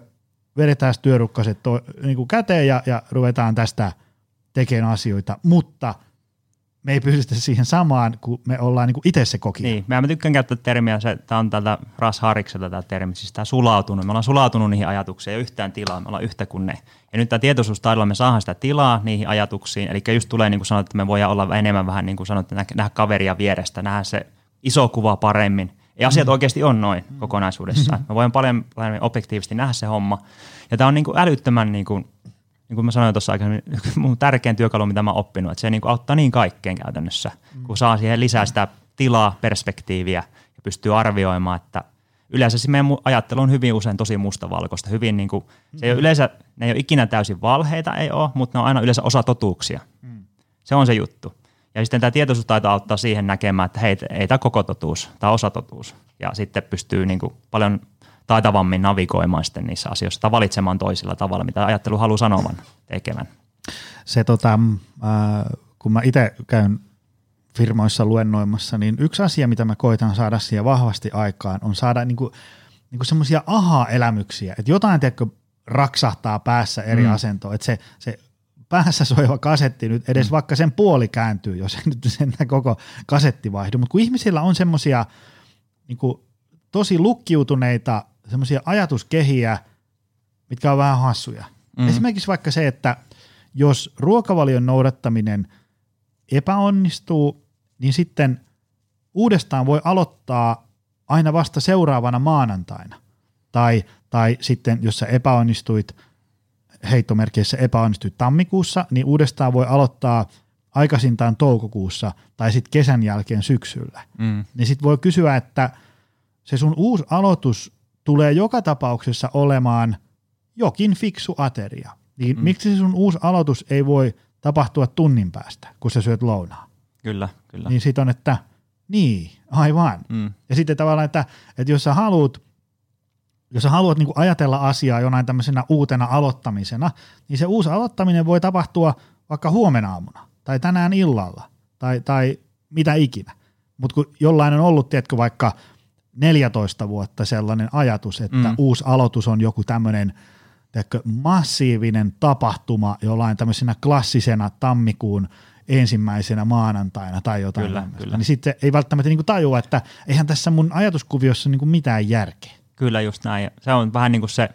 vedetään työrukkaset to, niin kuin käteen ja, ja ruvetaan tästä tekemään asioita, mutta – me ei pystytä siihen samaan, kun me ollaan niin itse se kokija. Niin, mä tykkään käyttää termiä, se, tämä on tältä Ras Harikselta tämä termi, siis tämä sulautunut. Me ollaan sulautunut niihin ajatuksiin ja yhtään tilaa, me ollaan yhtä kuin ne. Ja nyt tämä tietoisuustaidolla me saadaan sitä tilaa niihin ajatuksiin, eli just tulee niin kuin sanot, että me voidaan olla enemmän vähän niin kuin sanot, että nähdä kaveria vierestä, nähdä se iso kuva paremmin. Ja asiat mm. oikeasti on noin kokonaisuudessaan. Me voidaan paljon, paljon objektiivisesti nähdä se homma. Ja tämä on niin kuin älyttömän niin kuin niin kuin mä sanoin tuossa aikaisemmin, mun tärkein työkalu, mitä mä oon oppinut, että se niin kuin auttaa niin kaikkeen käytännössä, mm. kun saa siihen lisää sitä tilaa, perspektiiviä ja pystyy arvioimaan, että yleensä se meidän ajattelu on hyvin usein tosi mustavalkoista, hyvin niin kuin, se ei ole mm. yleensä, ne ei ole ikinä täysin valheita, ei ole, mutta ne on aina yleensä osa totuuksia. Mm. Se on se juttu. Ja sitten tämä tietoisuustaito auttaa siihen näkemään, että hei, ei tämä koko totuus, tämä osa totuus. Ja sitten pystyy niin kuin paljon taitavammin navigoimaan sitten niissä asioissa tai valitsemaan toisella tavalla, mitä ajattelu haluaa sanovan tekevän. Se tota, äh, kun mä itse käyn firmoissa luennoimassa, niin yksi asia, mitä mä koitan saada siihen vahvasti aikaan, on saada niinku, niinku semmoisia aha-elämyksiä, että jotain tiedätkö, raksahtaa päässä eri mm. asentoon, että se, se päässä soiva kasetti nyt edes mm. vaikka sen puoli kääntyy, jos ei nyt sen koko kasetti vaihdu, mutta kun ihmisillä on semmoisia niinku, tosi lukkiutuneita semmoisia ajatuskehiä, mitkä on vähän hassuja. Mm. Esimerkiksi vaikka se, että jos ruokavalion noudattaminen epäonnistuu, niin sitten uudestaan voi aloittaa aina vasta seuraavana maanantaina. Tai, tai sitten, jos sä epäonnistuit, heittomerkeissä epäonnistuit tammikuussa, niin uudestaan voi aloittaa aikaisintaan toukokuussa tai sitten kesän jälkeen syksyllä. Mm. Niin sitten voi kysyä, että se sun uusi aloitus tulee joka tapauksessa olemaan jokin fiksu ateria. Niin mm. miksi se sun uusi aloitus ei voi tapahtua tunnin päästä, kun sä syöt lounaa? Kyllä, kyllä. Niin sit on, että niin, aivan. Mm. Ja sitten tavallaan, että, että jos sä haluat, jos sä haluat niin ajatella asiaa jonain tämmöisenä uutena aloittamisena, niin se uusi aloittaminen voi tapahtua vaikka huomenna aamuna tai tänään illalla tai, tai mitä ikinä. Mutta kun jollain on ollut, tiedätkö, vaikka – 14 vuotta sellainen ajatus, että mm. uusi aloitus on joku tämmöinen massiivinen tapahtuma jollain tämmöisenä klassisena tammikuun ensimmäisenä maanantaina tai jotain Kyllä, tämmöistä. kyllä. Niin sitten ei välttämättä niin kuin tajua, että eihän tässä mun ajatuskuviossa niin kuin mitään järkeä. Kyllä just näin. Se on vähän niin kuin se,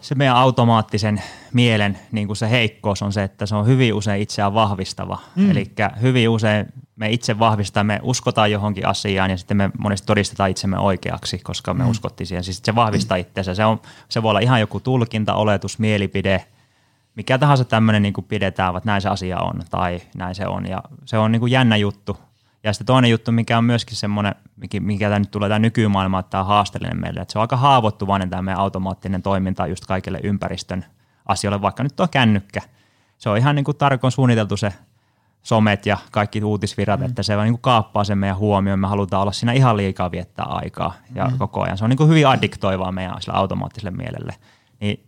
se meidän automaattisen mielen niin kuin se heikkous on se, että se on hyvin usein itseään vahvistava. Mm. Eli hyvin usein me itse vahvistamme, me uskotaan johonkin asiaan ja sitten me monesti todistetaan itsemme oikeaksi, koska me mm. uskottiin siihen. Siis se vahvistaa itseänsä. Se, on, se voi olla ihan joku tulkinta, oletus, mielipide, mikä tahansa tämmöinen niin kuin pidetään, että näin se asia on tai näin se on. Ja se on niin kuin jännä juttu. Ja sitten toinen juttu, mikä on myöskin semmoinen, mikä, tämä nyt tulee tämä nykymaailma, että tämä on haasteellinen meille, että se on aika haavoittuvainen tämä meidän automaattinen toiminta just kaikille ympäristön asioille, vaikka nyt tuo kännykkä. Se on ihan niin kuin tarkoin suunniteltu se somet ja kaikki uutisvirat, mm. että se vaan niin kuin kaappaa sen meidän huomioon. Me halutaan olla siinä ihan liikaa viettää aikaa ja mm. koko ajan. Se on niin kuin hyvin addiktoivaa meidän sillä automaattiselle mielelle. Niin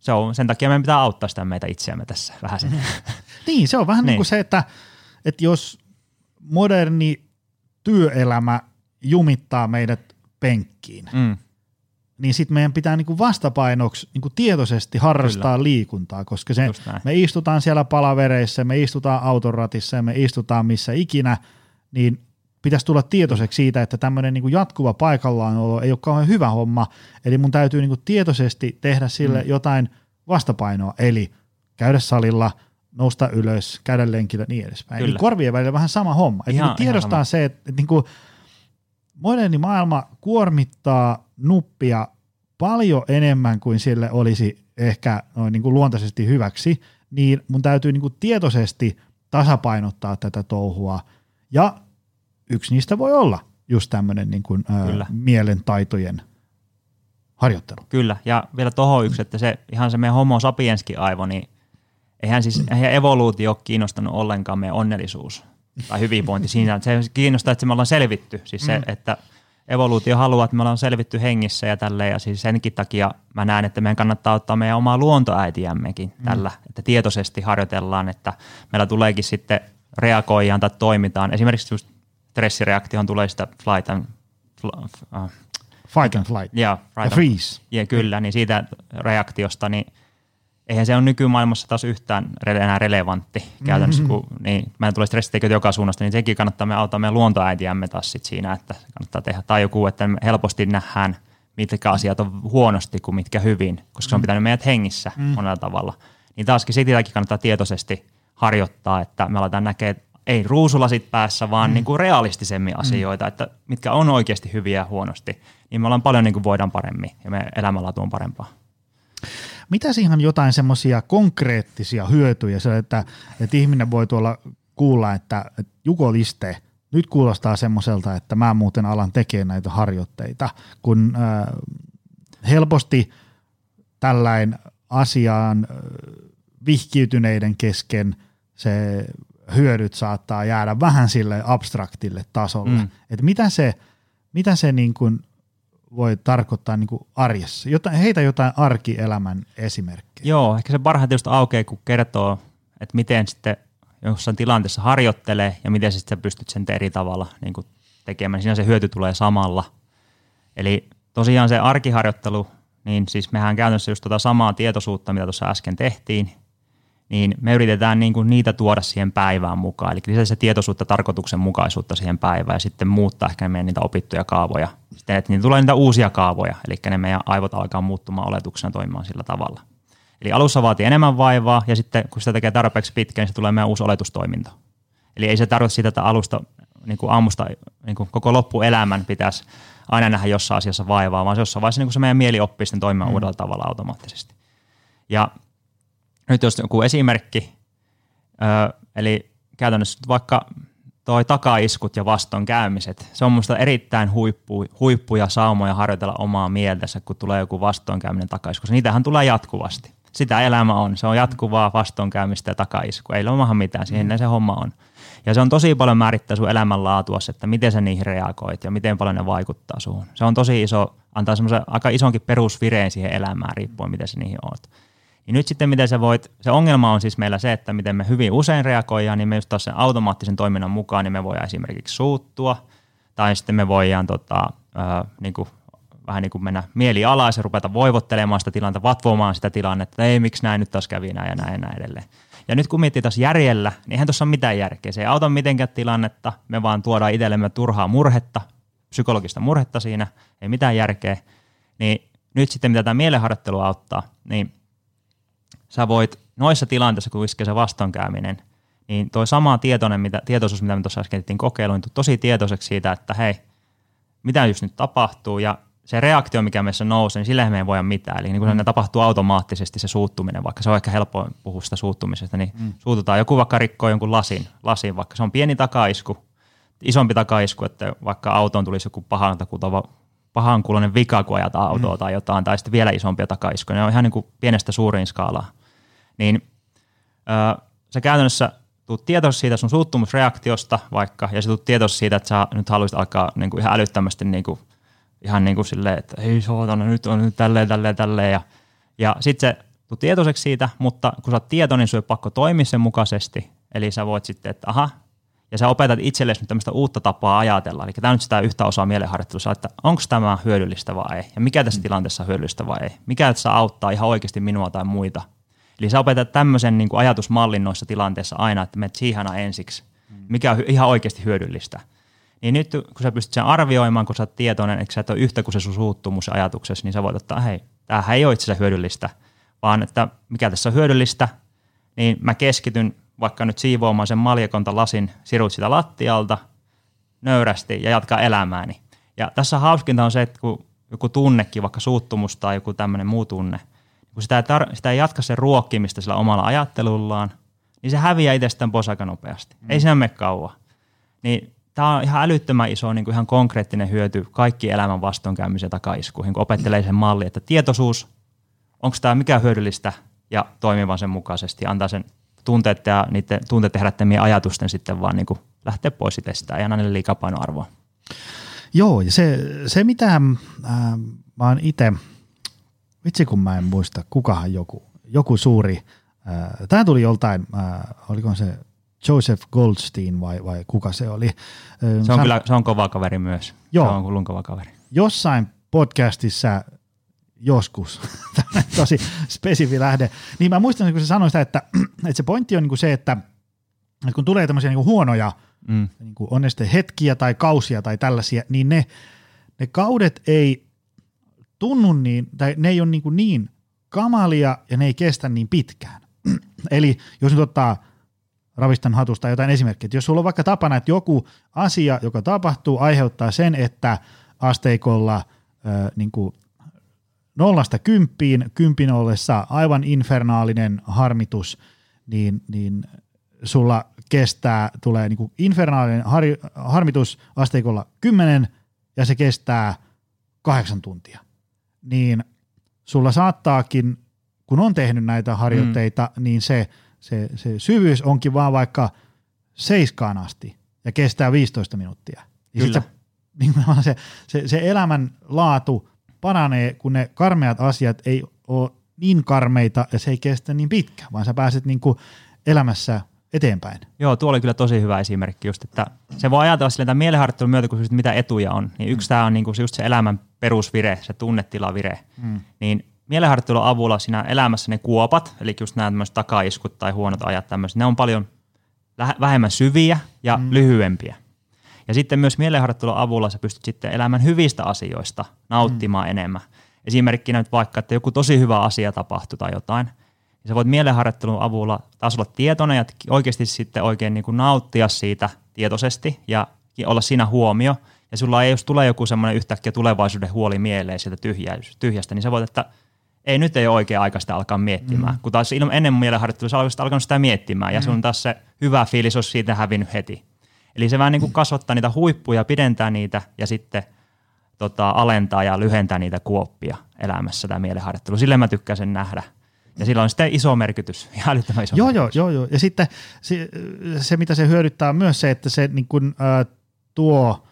se on, sen takia meidän pitää auttaa sitä meitä itseämme tässä vähän sen. Niin, se on vähän niin, Niin. kuin se, että, että jos moderni työelämä jumittaa meidät penkkiin, Mm, niin sitten meidän pitää niinku vastapainoksi niinku tietoisesti harrastaa Kyllä. liikuntaa, koska se, me istutaan siellä palavereissa, me istutaan autoratissa ja me istutaan missä ikinä, niin pitäisi tulla tietoiseksi siitä, että tämmöinen niinku jatkuva paikallaanolo ei ole kauhean hyvä homma, eli mun täytyy niinku tietoisesti tehdä sille mm. jotain vastapainoa, eli käydä salilla, nousta ylös, käydä lenkillä niin edespäin. Eli Kyllä. korvien välillä vähän sama homma. Eli Ihan- niinku tiedostaa ihan se, että, että niinku, moderni maailma kuormittaa nuppia paljon enemmän kuin sille olisi ehkä noin niin kuin luontaisesti hyväksi, niin mun täytyy niin kuin tietoisesti tasapainottaa tätä touhua. Ja yksi niistä voi olla just tämmöinen niin kuin, ää, Kyllä. mielen taitojen harjoittelu. Kyllä, ja vielä tuohon yksi, että se ihan se meidän homo sapienskin aivo, niin eihän siis eihän evoluutio ole kiinnostanut ollenkaan meidän onnellisuus tai hyvinvointi siinä. Se kiinnostaa, että me ollaan selvitty. Siis se, että evoluutio haluaa, että me ollaan selvitty hengissä ja tälleen, ja siis senkin takia mä näen, että meidän kannattaa ottaa meidän omaa luontoäitiämmekin tällä, että tietoisesti harjoitellaan, että meillä tuleekin sitten reagoidaan tai toimitaan. Esimerkiksi just stressireaktioon tulee sitä flight and, fl- äh, Fight and flight. yeah, Ja right freeze. ja kyllä, niin siitä reaktiosta, niin eihän se ole nykymaailmassa taas yhtään enää relevantti käytännössä, kun niin, meidän tulee stressitekijöitä joka suunnasta, niin sekin kannattaa me auttaa meidän luontoäitiämme taas sit siinä, että kannattaa tehdä. Tai joku, että me helposti nähdään, mitkä asiat on huonosti kuin mitkä hyvin, koska se on pitänyt meidät hengissä mm. monella tavalla. Niin taaskin sitäkin kannattaa tietoisesti harjoittaa, että me aletaan näkee ei ruusulasit päässä, vaan mm. niin kuin realistisemmin asioita, että mitkä on oikeasti hyviä ja huonosti, niin me ollaan paljon niin kuin voidaan paremmin ja meidän elämänlaatu on parempaa. Mitä on jotain semmoisia konkreettisia hyötyjä, se, että, että ihminen voi tuolla kuulla, että, että Juko Liste, nyt kuulostaa semmoiselta, että mä muuten alan tekemään näitä harjoitteita, kun äh, helposti tällain asiaan äh, vihkiytyneiden kesken se hyödyt saattaa jäädä vähän sille abstraktille tasolle. Mm. Että mitä se, mitä se niin kuin voi tarkoittaa niin kuin arjessa? Jotain, heitä jotain arkielämän esimerkkejä. Joo, ehkä se parhaiten just aukeaa, kun kertoo, että miten sitten jossain tilanteessa harjoittelee ja miten sitten sä pystyt sen eri tavalla niin kuin tekemään. Siinä se hyöty tulee samalla. Eli tosiaan se arkiharjoittelu, niin siis mehän käytännössä just tuota samaa tietoisuutta, mitä tuossa äsken tehtiin, niin me yritetään niin kuin niitä tuoda siihen päivään mukaan. Eli lisätä se tietoisuutta, tarkoituksenmukaisuutta siihen päivään ja sitten muuttaa ehkä meidän niitä opittuja kaavoja. Sitten, että niitä tulee niitä uusia kaavoja, eli ne meidän aivot alkaa muuttumaan oletuksena toimimaan sillä tavalla. Eli alussa vaatii enemmän vaivaa ja sitten kun sitä tekee tarpeeksi pitkään, niin se tulee meidän uusi oletustoiminto. Eli ei se tarkoita sitä, että alusta niin kuin aamusta niin kuin koko loppuelämän pitäisi aina nähdä jossain asiassa vaivaa, vaan se jossain vaiheessa niin kuin se meidän mieli oppii sitten toimimaan mm. uudella tavalla automaattisesti. Ja nyt jos joku esimerkki, ö, eli käytännössä vaikka toi takaiskut ja vastoinkäymiset, se on minusta erittäin huippu, huippuja saumoja harjoitella omaa mieltänsä, kun tulee joku vastoinkäyminen takaisku. Niitähän tulee jatkuvasti. Sitä elämä on. Se on jatkuvaa vastoinkäymistä ja takaiskua. Ei ole mitään, siihen se homma on. Ja se on tosi paljon määrittää sun elämänlaatua, että miten sä niihin reagoit ja miten paljon ne vaikuttaa suhun. Se on tosi iso, antaa semmoisen aika isonkin perusvireen siihen elämään riippuen, miten sä niihin oot. Niin nyt sitten miten sä voit, se ongelma on siis meillä se, että miten me hyvin usein reagoidaan, niin me just taas sen automaattisen toiminnan mukaan, niin me voidaan esimerkiksi suuttua, tai sitten me voidaan tota, äh, niin kuin, vähän niin kuin mennä mieli alas ja rupeta voivottelemaan sitä tilannetta, vatvomaan sitä tilannetta, että ei miksi näin nyt taas kävi näin ja näin ja näin edelleen. Ja nyt kun miettii taas järjellä, niin eihän tuossa ole mitään järkeä. Se ei auta mitenkään tilannetta, me vaan tuodaan itsellemme turhaa murhetta, psykologista murhetta siinä, ei mitään järkeä. Niin nyt sitten mitä tämä mielenharjoittelu auttaa, niin sä voit noissa tilanteissa, kun iskee se vastoinkäyminen, niin toi sama tietoinen, mitä, tietoisuus, mitä me tuossa äsken kokeiluun, niin tosi tietoiseksi siitä, että hei, mitä just nyt tapahtuu, ja se reaktio, mikä meissä nousee, niin sillä me ei voida mitään. Eli niin kun mm. se tapahtuu automaattisesti se suuttuminen, vaikka se on ehkä helppo puhua sitä suuttumisesta, niin mm. suututaan. Joku vaikka rikkoo jonkun lasin, lasin, vaikka se on pieni takaisku, isompi takaisku, että vaikka autoon tulisi joku pahan, pahan kuulonen vika, kun ajataan autoa mm. tai jotain, tai sitten vielä isompia takaiskuja. Ne on ihan niin kuin pienestä suuriin skaalaa. Niin öö, se käytännössä tuut tietoisesti siitä sun suuttumusreaktiosta vaikka, ja sä tuut tietoisesti siitä, että sä nyt haluaisit alkaa niin kuin ihan älyttömästi niin kuin ihan niin kuin silleen, että ei saatana, nyt on nyt tälleen, tälleen, tälleen. Ja, ja sitten se tuu tietoiseksi siitä, mutta kun sä oot tietoinen, niin sun pakko toimia sen mukaisesti. Eli sä voit sitten, että aha, ja sä opetat itsellesi nyt tämmöistä uutta tapaa ajatella. Eli tämä on nyt sitä yhtä osaa mielenharjoittelussa, että onko tämä hyödyllistä vai ei, ja mikä tässä mm. tilanteessa on hyödyllistä vai ei. Mikä tässä auttaa ihan oikeasti minua tai muita. Eli sä opetat tämmöisen niin ajatusmallin noissa tilanteissa aina, että menet siihen ensiksi, mikä on ihan oikeasti hyödyllistä. Niin nyt kun sä pystyt sen arvioimaan, kun sä oot tietoinen, että sä et ole yhtä kuin se sun suuttumus ajatuksessa, niin sä voit ottaa, hei, tämähän ei ole itse hyödyllistä, vaan että mikä tässä on hyödyllistä, niin mä keskityn vaikka nyt siivoamaan sen maljakonta lasin sirut sitä lattialta nöyrästi ja jatkaa elämääni. Ja tässä hauskinta on se, että kun joku tunnekin, vaikka suuttumus tai joku tämmöinen muu tunne, kun sitä ei, tar- sitä ei jatka sen ruokkimista sillä omalla ajattelullaan, niin se häviää itsestään pois aika nopeasti. Mm. Ei siinä mene kauan. Niin tämä on ihan älyttömän iso niin kuin ihan konkreettinen hyöty kaikki elämän vastoinkäymisen takaiskuihin, kun opettelee sen malli, että tietoisuus, onko tämä mikä hyödyllistä ja toimivan sen mukaisesti, antaa sen tunteet ja niiden tunteet herättämien ajatusten sitten vaan niin kuin lähteä pois itsestä ja anna liikaa painoarvoa. Joo, ja se, se mitä äh, mä oon itse, vitsi kun mä en muista, kukahan joku, joku suuri, äh, tämä tuli joltain, äh, oliko se Joseph Goldstein vai, vai kuka se oli. Se on, San... kyllä, se on kova kaveri myös. Joo. Se on kuulun kova kaveri. Jossain podcastissa joskus, tosi spesifi lähde, niin mä muistan, kun se sanoi sitä, että, että se pointti on niin kuin se, että, että kun tulee tämmöisiä niin kuin huonoja mm. niin kuin on hetkiä tai kausia tai tällaisia, niin ne, ne kaudet ei tunnu niin, tai ne ei ole niin, niin kamalia ja ne ei kestä niin pitkään. Eli jos nyt ottaa ravistan hatusta jotain esimerkkiä. Että jos sulla on vaikka tapana, että joku asia, joka tapahtuu, aiheuttaa sen, että asteikolla äh, niin kuin nollasta kymppiin, kympin ollessa aivan infernaalinen harmitus, niin, niin sulla kestää, tulee niin kuin infernaalinen har, harmitus asteikolla 10 ja se kestää kahdeksan tuntia. Niin sulla saattaakin, kun on tehnyt näitä harjoitteita, mm. niin se – se, se syvyys onkin vaan vaikka seiskaan asti ja kestää 15 minuuttia. Ja Kyllä. Se, niin se, se, se elämän laatu paranee, kun ne karmeat asiat ei ole niin karmeita ja se ei kestä niin pitkä, vaan sä pääset niin kuin elämässä eteenpäin. Joo, tuo oli kyllä tosi hyvä esimerkki just, että se voi ajatella silleen, että mielenharjoittelun myötä, kun mitä etuja on, niin yksi mm. tämä on niin kuin just se elämän perusvire, se tunnetilavire, mm. niin mielenharjoittelun avulla siinä elämässä ne kuopat, eli just nämä tämmöiset takaiskut tai huonot ajat tämmöiset, ne on paljon vähemmän syviä ja mm. lyhyempiä. Ja sitten myös mielenharjoittelun avulla sä pystyt sitten elämään hyvistä asioista nauttimaan mm. enemmän. Esimerkkinä nyt vaikka, että joku tosi hyvä asia tapahtui tai jotain, niin sä voit mielenharjoittelun avulla taas olla tietoinen ja oikeasti sitten oikein niin kuin nauttia siitä tietoisesti ja olla siinä huomio. Ja sulla ei, jos tulee joku semmoinen yhtäkkiä tulevaisuuden huoli mieleen sieltä tyhjästä, niin sä voit, että ei nyt ei ole oikea aika sitä alkaa miettimään. Mm. Kun taas ennen mielenharjoittelua sä olisit alkanut sitä miettimään, mm. ja sun taas se hyvä fiilis olisi siitä hävinnyt heti. Eli se vähän niin kuin kasvattaa niitä huippuja, pidentää niitä ja sitten tota, alentaa ja lyhentää niitä kuoppia elämässä tämä mielenharjoittelu. Sille mä tykkään sen nähdä. Ja sillä on sitten iso merkitys, ihan älyttömän iso joo, merkitys. Joo, joo, joo. Ja sitten se, se mitä se hyödyttää on myös se, että se niin kuin, äh, tuo,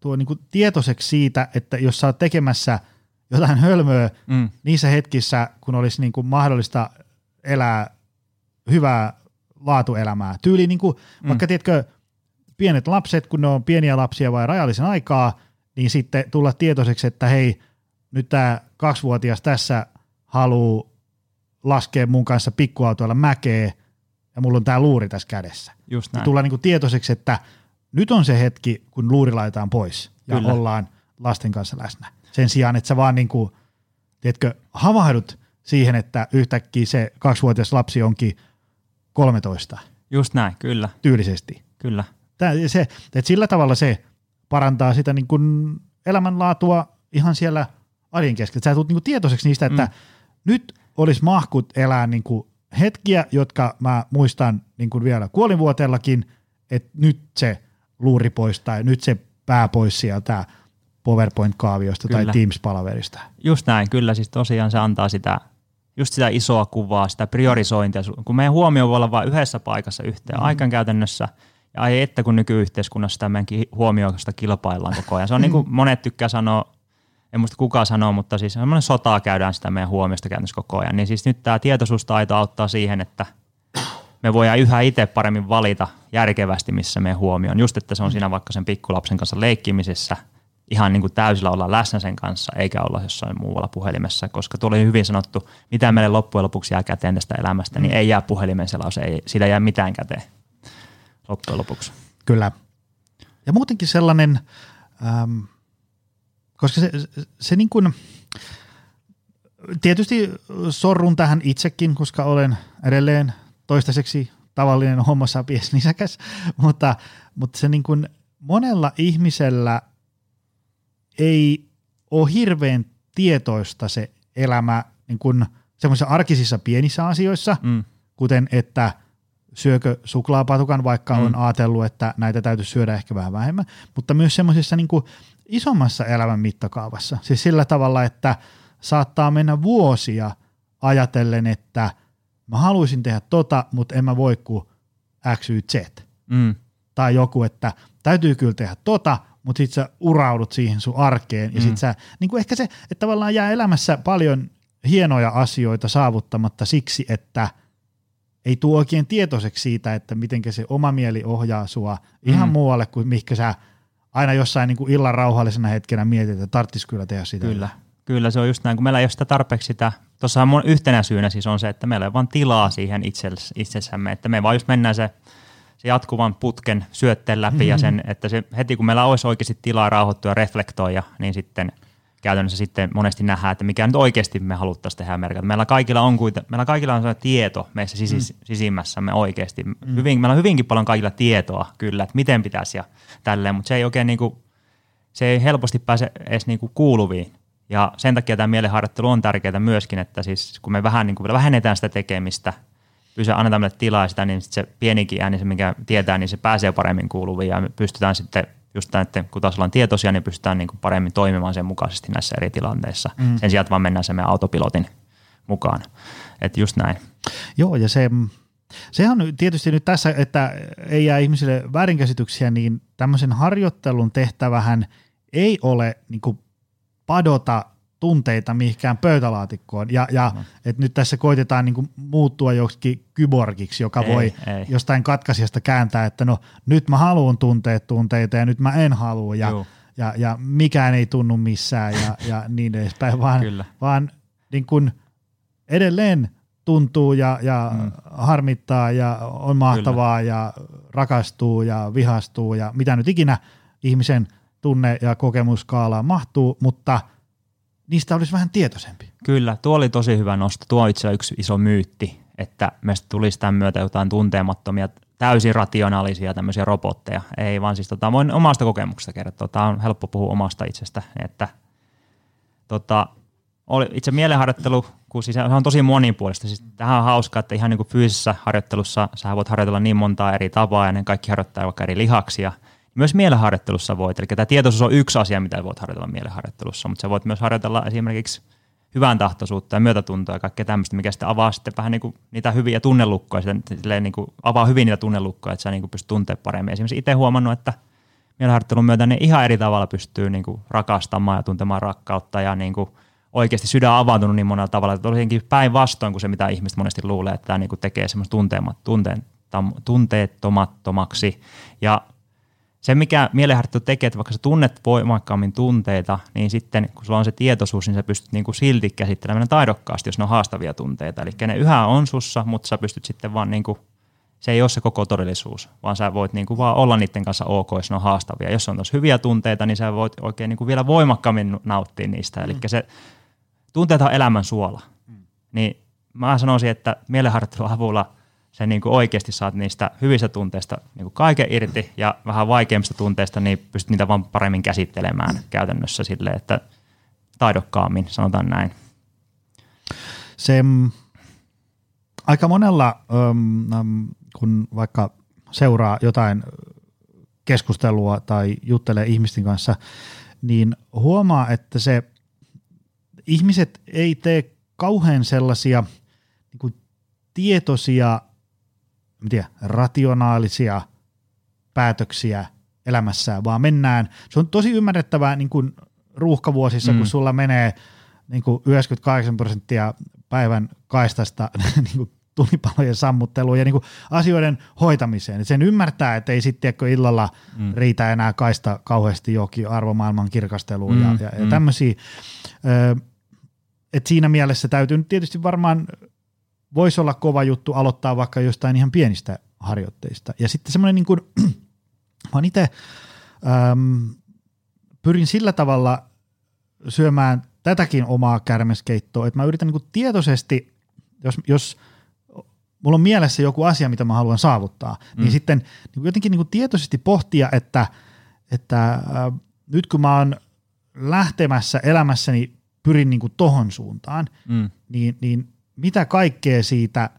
tuo niin kuin tietoiseksi siitä, että jos sä oot tekemässä – jotain hölmöä mm. niissä hetkissä, kun olisi niin kuin mahdollista elää hyvää laatuelämää. Tyyli niin kuin, mm. vaikka tiedätkö, pienet lapset, kun ne on pieniä lapsia vai rajallisen aikaa, niin sitten tulla tietoiseksi, että hei, nyt tämä kaksivuotias tässä haluaa laskea mun kanssa pikkuautoilla mäkeä, ja mulla on tämä luuri tässä kädessä. Just Niin näin. tullaan niinku tietoiseksi, että nyt on se hetki, kun luuri laitetaan pois ja Kyllä. ollaan lasten kanssa läsnä. Sen sijaan, että sä vaan niinku, tiedätkö, havahdut siihen, että yhtäkkiä se kaksivuotias lapsi onkin 13 Just näin, kyllä, tyylisesti. kyllä. Tää, se, että sillä tavalla se parantaa sitä niin kuin elämänlaatua ihan siellä arjen keskellä. Sä tulet niin kuin tietoiseksi niistä, että mm. nyt olisi mahkut elää niin kuin hetkiä, jotka mä muistan niin kuin vielä kuolinvuoteellakin, että nyt se luuri pois tai nyt se pää pois sieltä PowerPoint-kaaviosta tai Kyllä. Teams-palaverista. Just näin, kyllä siis tosiaan se antaa sitä, just sitä isoa kuvaa, sitä priorisointia, kun meidän huomio voi olla vain yhdessä paikassa yhteen mm. aikaan käytännössä, ja ai että kun nykyyhteiskunnassa meidänkin huomioista kilpaillaan koko ajan. Se on niin kuin monet tykkää sanoa, en muista kuka sanoo, mutta siis semmoinen sotaa käydään sitä meidän huomiosta käytännössä koko ajan. Niin siis nyt tämä tietoisuustaito auttaa siihen, että me voidaan yhä itse paremmin valita järkevästi, missä meidän huomio on. Just, että se on siinä vaikka sen pikkulapsen kanssa leikkimisessä, ihan niin kuin täysillä olla läsnä sen kanssa, eikä olla jossain muualla puhelimessa, koska oli hyvin sanottu, mitä meille loppujen lopuksi jää käteen tästä elämästä, niin ei jää puhelimen selaus, ei, ei jää mitään käteen loppujen lopuksi. Kyllä. Ja muutenkin sellainen, ähm, koska se, se, se niin kuin, tietysti sorrun tähän itsekin, koska olen edelleen toistaiseksi tavallinen sapiens nisäkäs, mutta, mutta se niin kuin monella ihmisellä ei ole hirveän tietoista se elämä niin kuin semmoisissa arkisissa pienissä asioissa, Mm. kuten että syökö suklaapatukan, vaikka Mm. on ajatellut, että näitä täytyisi syödä ehkä vähän vähemmän, mutta myös semmoisessa niin isommassa elämän mittakaavassa. Siis sillä tavalla, että saattaa mennä vuosia ajatellen, että mä haluaisin tehdä tota, mutta en mä voi kuin X, Y, Z. Mm. Tai joku, että täytyy kyllä tehdä tota, mutta sit sä uraudut siihen sun arkeen ja Mm. sit sä, niin kuin ehkä se, että tavallaan jää elämässä paljon hienoja asioita saavuttamatta siksi, että ei tule oikein tietoiseksi siitä, että miten se oma mieli ohjaa sua ihan Mm. muualle kuin mihinkä sä aina jossain niin kuin illan rauhallisena hetkenä mietit, että tarttis kyllä tehdä sitä. Kyllä, kyllä se on just näin, kun meillä ei ole sitä tarpeeksi sitä, tuossahan mon- yhtenä syynä siis on se, että meillä ei ole vaan tilaa siihen itsels- itsessämme, että me vaan just mennään se, se jatkuvan putken syötteen läpi ja sen, että se heti kun meillä olisi oikeasti tilaa rauhoittua ja reflektoida, niin sitten käytännössä sitten monesti nähdään, että mikä nyt oikeasti me haluttaisiin tehdä merkata. Meillä kaikilla on, kuita, meillä kaikilla on tieto meissä sisis, mm. sisimmässämme oikeasti. Mm. Hyvin, meillä on hyvinkin paljon kaikilla tietoa kyllä, että miten pitäisi ja tälleen, mutta se ei oikein niin kuin, se ei helposti pääse edes niinku kuuluviin. Ja sen takia tämä mielenharjoittelu on tärkeää myöskin, että siis kun me vähän niin kuin vähennetään sitä tekemistä, pysyä, annetaan meille tilaa sitä, niin sit se pienikin ääni, se mikä tietää, niin se pääsee paremmin kuuluviin ja me pystytään sitten just näiden, kun taas ollaan tietoisia, niin pystytään niin kuin paremmin toimimaan sen mukaisesti näissä eri tilanteissa. Mm. Sen sijaan, että vaan mennään sen meidän autopilotin mukaan. Että just näin. Joo, ja se, se on tietysti nyt tässä, että ei jää ihmisille väärinkäsityksiä, niin tämmöisen harjoittelun tehtävähän ei ole niin kuin padota tunteita mihinkään pöytälaatikkoon. Ja, ja että nyt tässä koitetaan niin kuin muuttua joksikin kyborgiksi, joka Ei, voi ei. jostain katkaisijasta kääntää, että no nyt mä haluan tuntea tunteita ja nyt mä en halua ja, Juu. ja, ja mikään ei tunnu missään ja, ja niin edespäin, vaan, Kyllä. vaan niin kuin edelleen tuntuu ja, ja mm. harmittaa ja on mahtavaa Kyllä. ja rakastuu ja vihastuu ja mitä nyt ikinä ihmisen tunne- ja kokemuskaalaan mahtuu, mutta niistä olisi vähän tietoisempi. Kyllä, tuo oli tosi hyvä nosto. Tuo on itse yksi iso myytti, että meistä tulisi tämän myötä jotain tuntemattomia, täysin rationaalisia tämmöisiä robotteja. Ei vaan siis, tota, voin omasta kokemuksesta kertoa. Tämä on helppo puhua omasta itsestä, että tota, oli itse mielenharjoittelu, kun siis se on tosi monipuolista. Siis tähän on hauskaa, että ihan niin kuin fyysisessä harjoittelussa sä voit harjoitella niin montaa eri tapaa ja ne kaikki harjoittaa vaikka eri lihaksia. Myös mielenharjoittelussa voit, eli tämä tietoisuus on yksi asia, mitä voit harjoitella mielenharjoittelussa, mutta sä voit myös harjoitella esimerkiksi hyvän tahtoisuutta ja myötätuntoa ja kaikkea tämmöistä, mikä sitten avaa sitten vähän niin kuin niitä hyviä tunnelukkoja, sitten niin kuin avaa hyvin niitä tunnelukkoja, että sä niin kuin pystyt tuntemaan paremmin. Esimerkiksi itse huomannut, että mielenharjoittelun myötä ne ihan eri tavalla pystyy niin kuin rakastamaan ja tuntemaan rakkautta ja niin kuin oikeasti sydän avautunut niin monella tavalla, että olisinkin päinvastoin kuin se, mitä ihmiset monesti luulee, että tämä niin kuin tekee semmoista tunteettomattomaksi. Ja se, mikä mielenharjoittelu tekee, että vaikka sä tunnet voimakkaammin tunteita, niin sitten kun sulla on se tietoisuus, niin sä pystyt niin kuin silti käsittelemään ne taidokkaasti, jos ne on haastavia tunteita. Eli ne yhä on sussa, mutta sä pystyt sitten vaan niin kuin se ei ole se koko todellisuus, vaan sä voit niin kuin vaan olla niiden kanssa ok, jos ne on haastavia. Jos on tosi hyviä tunteita, niin sä voit oikein niin kuin vielä voimakkaammin nauttia niistä. Mm. Eli se tunteet on elämän suola. Mm. Niin mä sanoisin, että mielenharjoittelun avulla sä niin kuin oikeasti saat niistä hyvistä tunteista niin kuin kaiken irti ja vähän vaikeimmista tunteista, niin pystyt niitä vaan paremmin käsittelemään mm. käytännössä sille, että taidokkaammin, sanotaan näin. Se mm, aika monella, um, kun vaikka seuraa jotain keskustelua tai juttelee ihmisten kanssa, niin huomaa, että se ihmiset ei tee kauhean sellaisia niin kuin tietoisia, tiedä, rationaalisia päätöksiä elämässään, vaan mennään, se on tosi ymmärrettävää niin kuin ruuhkavuosissa, mm. kun sulla menee niin kuin 98 prosenttia päivän kaistasta niin kuin tulipalojen sammutteluun ja niin kuin asioiden hoitamiseen. sen ymmärtää, että ei sitten illalla mm. riitä enää kaista kauheasti jokin arvomaailman kirkasteluun mm. ja, ja, ja mm. tämmöisiä. Et siinä mielessä täytyy nyt tietysti varmaan, voisi olla kova juttu aloittaa vaikka jostain ihan pienistä harjoitteista. Ja sitten semmoinen niin kuin, mä itse pyrin sillä tavalla syömään tätäkin omaa kärmeskeittoa, että mä yritän niin kuin tietoisesti, jos, jos mulla on mielessä joku asia, mitä mä haluan saavuttaa, niin mm. niin sitten niin jotenkin niin kuin tietoisesti pohtia, että, että äh, nyt kun mä oon lähtemässä elämässäni, pyrin niin kuin tohon suuntaan, mm. niin, niin mitä kaikkea siitä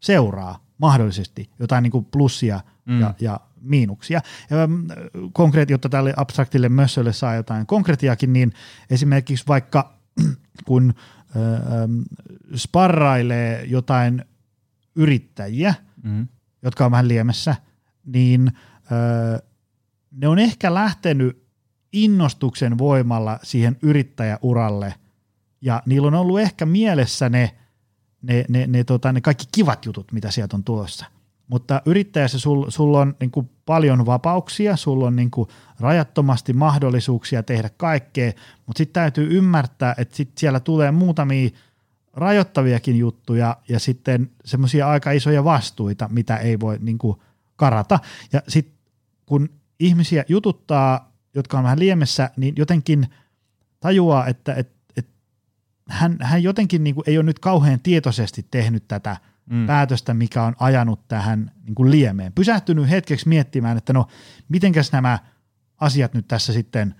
seuraa mahdollisesti, jotain niin kuin plussia mm. ja, ja miinuksia. Ja, ähm, konkreetti, jotta tälle abstraktille mössölle saa jotain konkretiakin, niin esimerkiksi vaikka kun ähm, sparrailee jotain yrittäjiä, mm. jotka on vähän liemessä, niin äh, ne on ehkä lähtenyt innostuksen voimalla siihen yrittäjäuralle ja niillä on ollut ehkä mielessä ne, ne, ne, ne, tota, ne kaikki kivat jutut, mitä sieltä on tulossa. Mutta yrittäjässä sulla sul on niin kuin paljon vapauksia, sulla on niin kuin rajattomasti mahdollisuuksia tehdä kaikkea, mutta sitten täytyy ymmärtää, että sit siellä tulee muutamia rajoittaviakin juttuja ja sitten semmoisia aika isoja vastuita, mitä ei voi niin kuin karata. Ja sitten kun ihmisiä jututtaa, jotka on vähän liemessä, niin jotenkin tajuaa, että, että, hän, hän jotenkin niin kuin ei ole nyt kauhean tietoisesti tehnyt tätä – mm. päätöstä, mikä on ajanut tähän niin kuin liemeen. Pysähtynyt hetkeksi miettimään, että no, mitenkäs nämä asiat nyt tässä sitten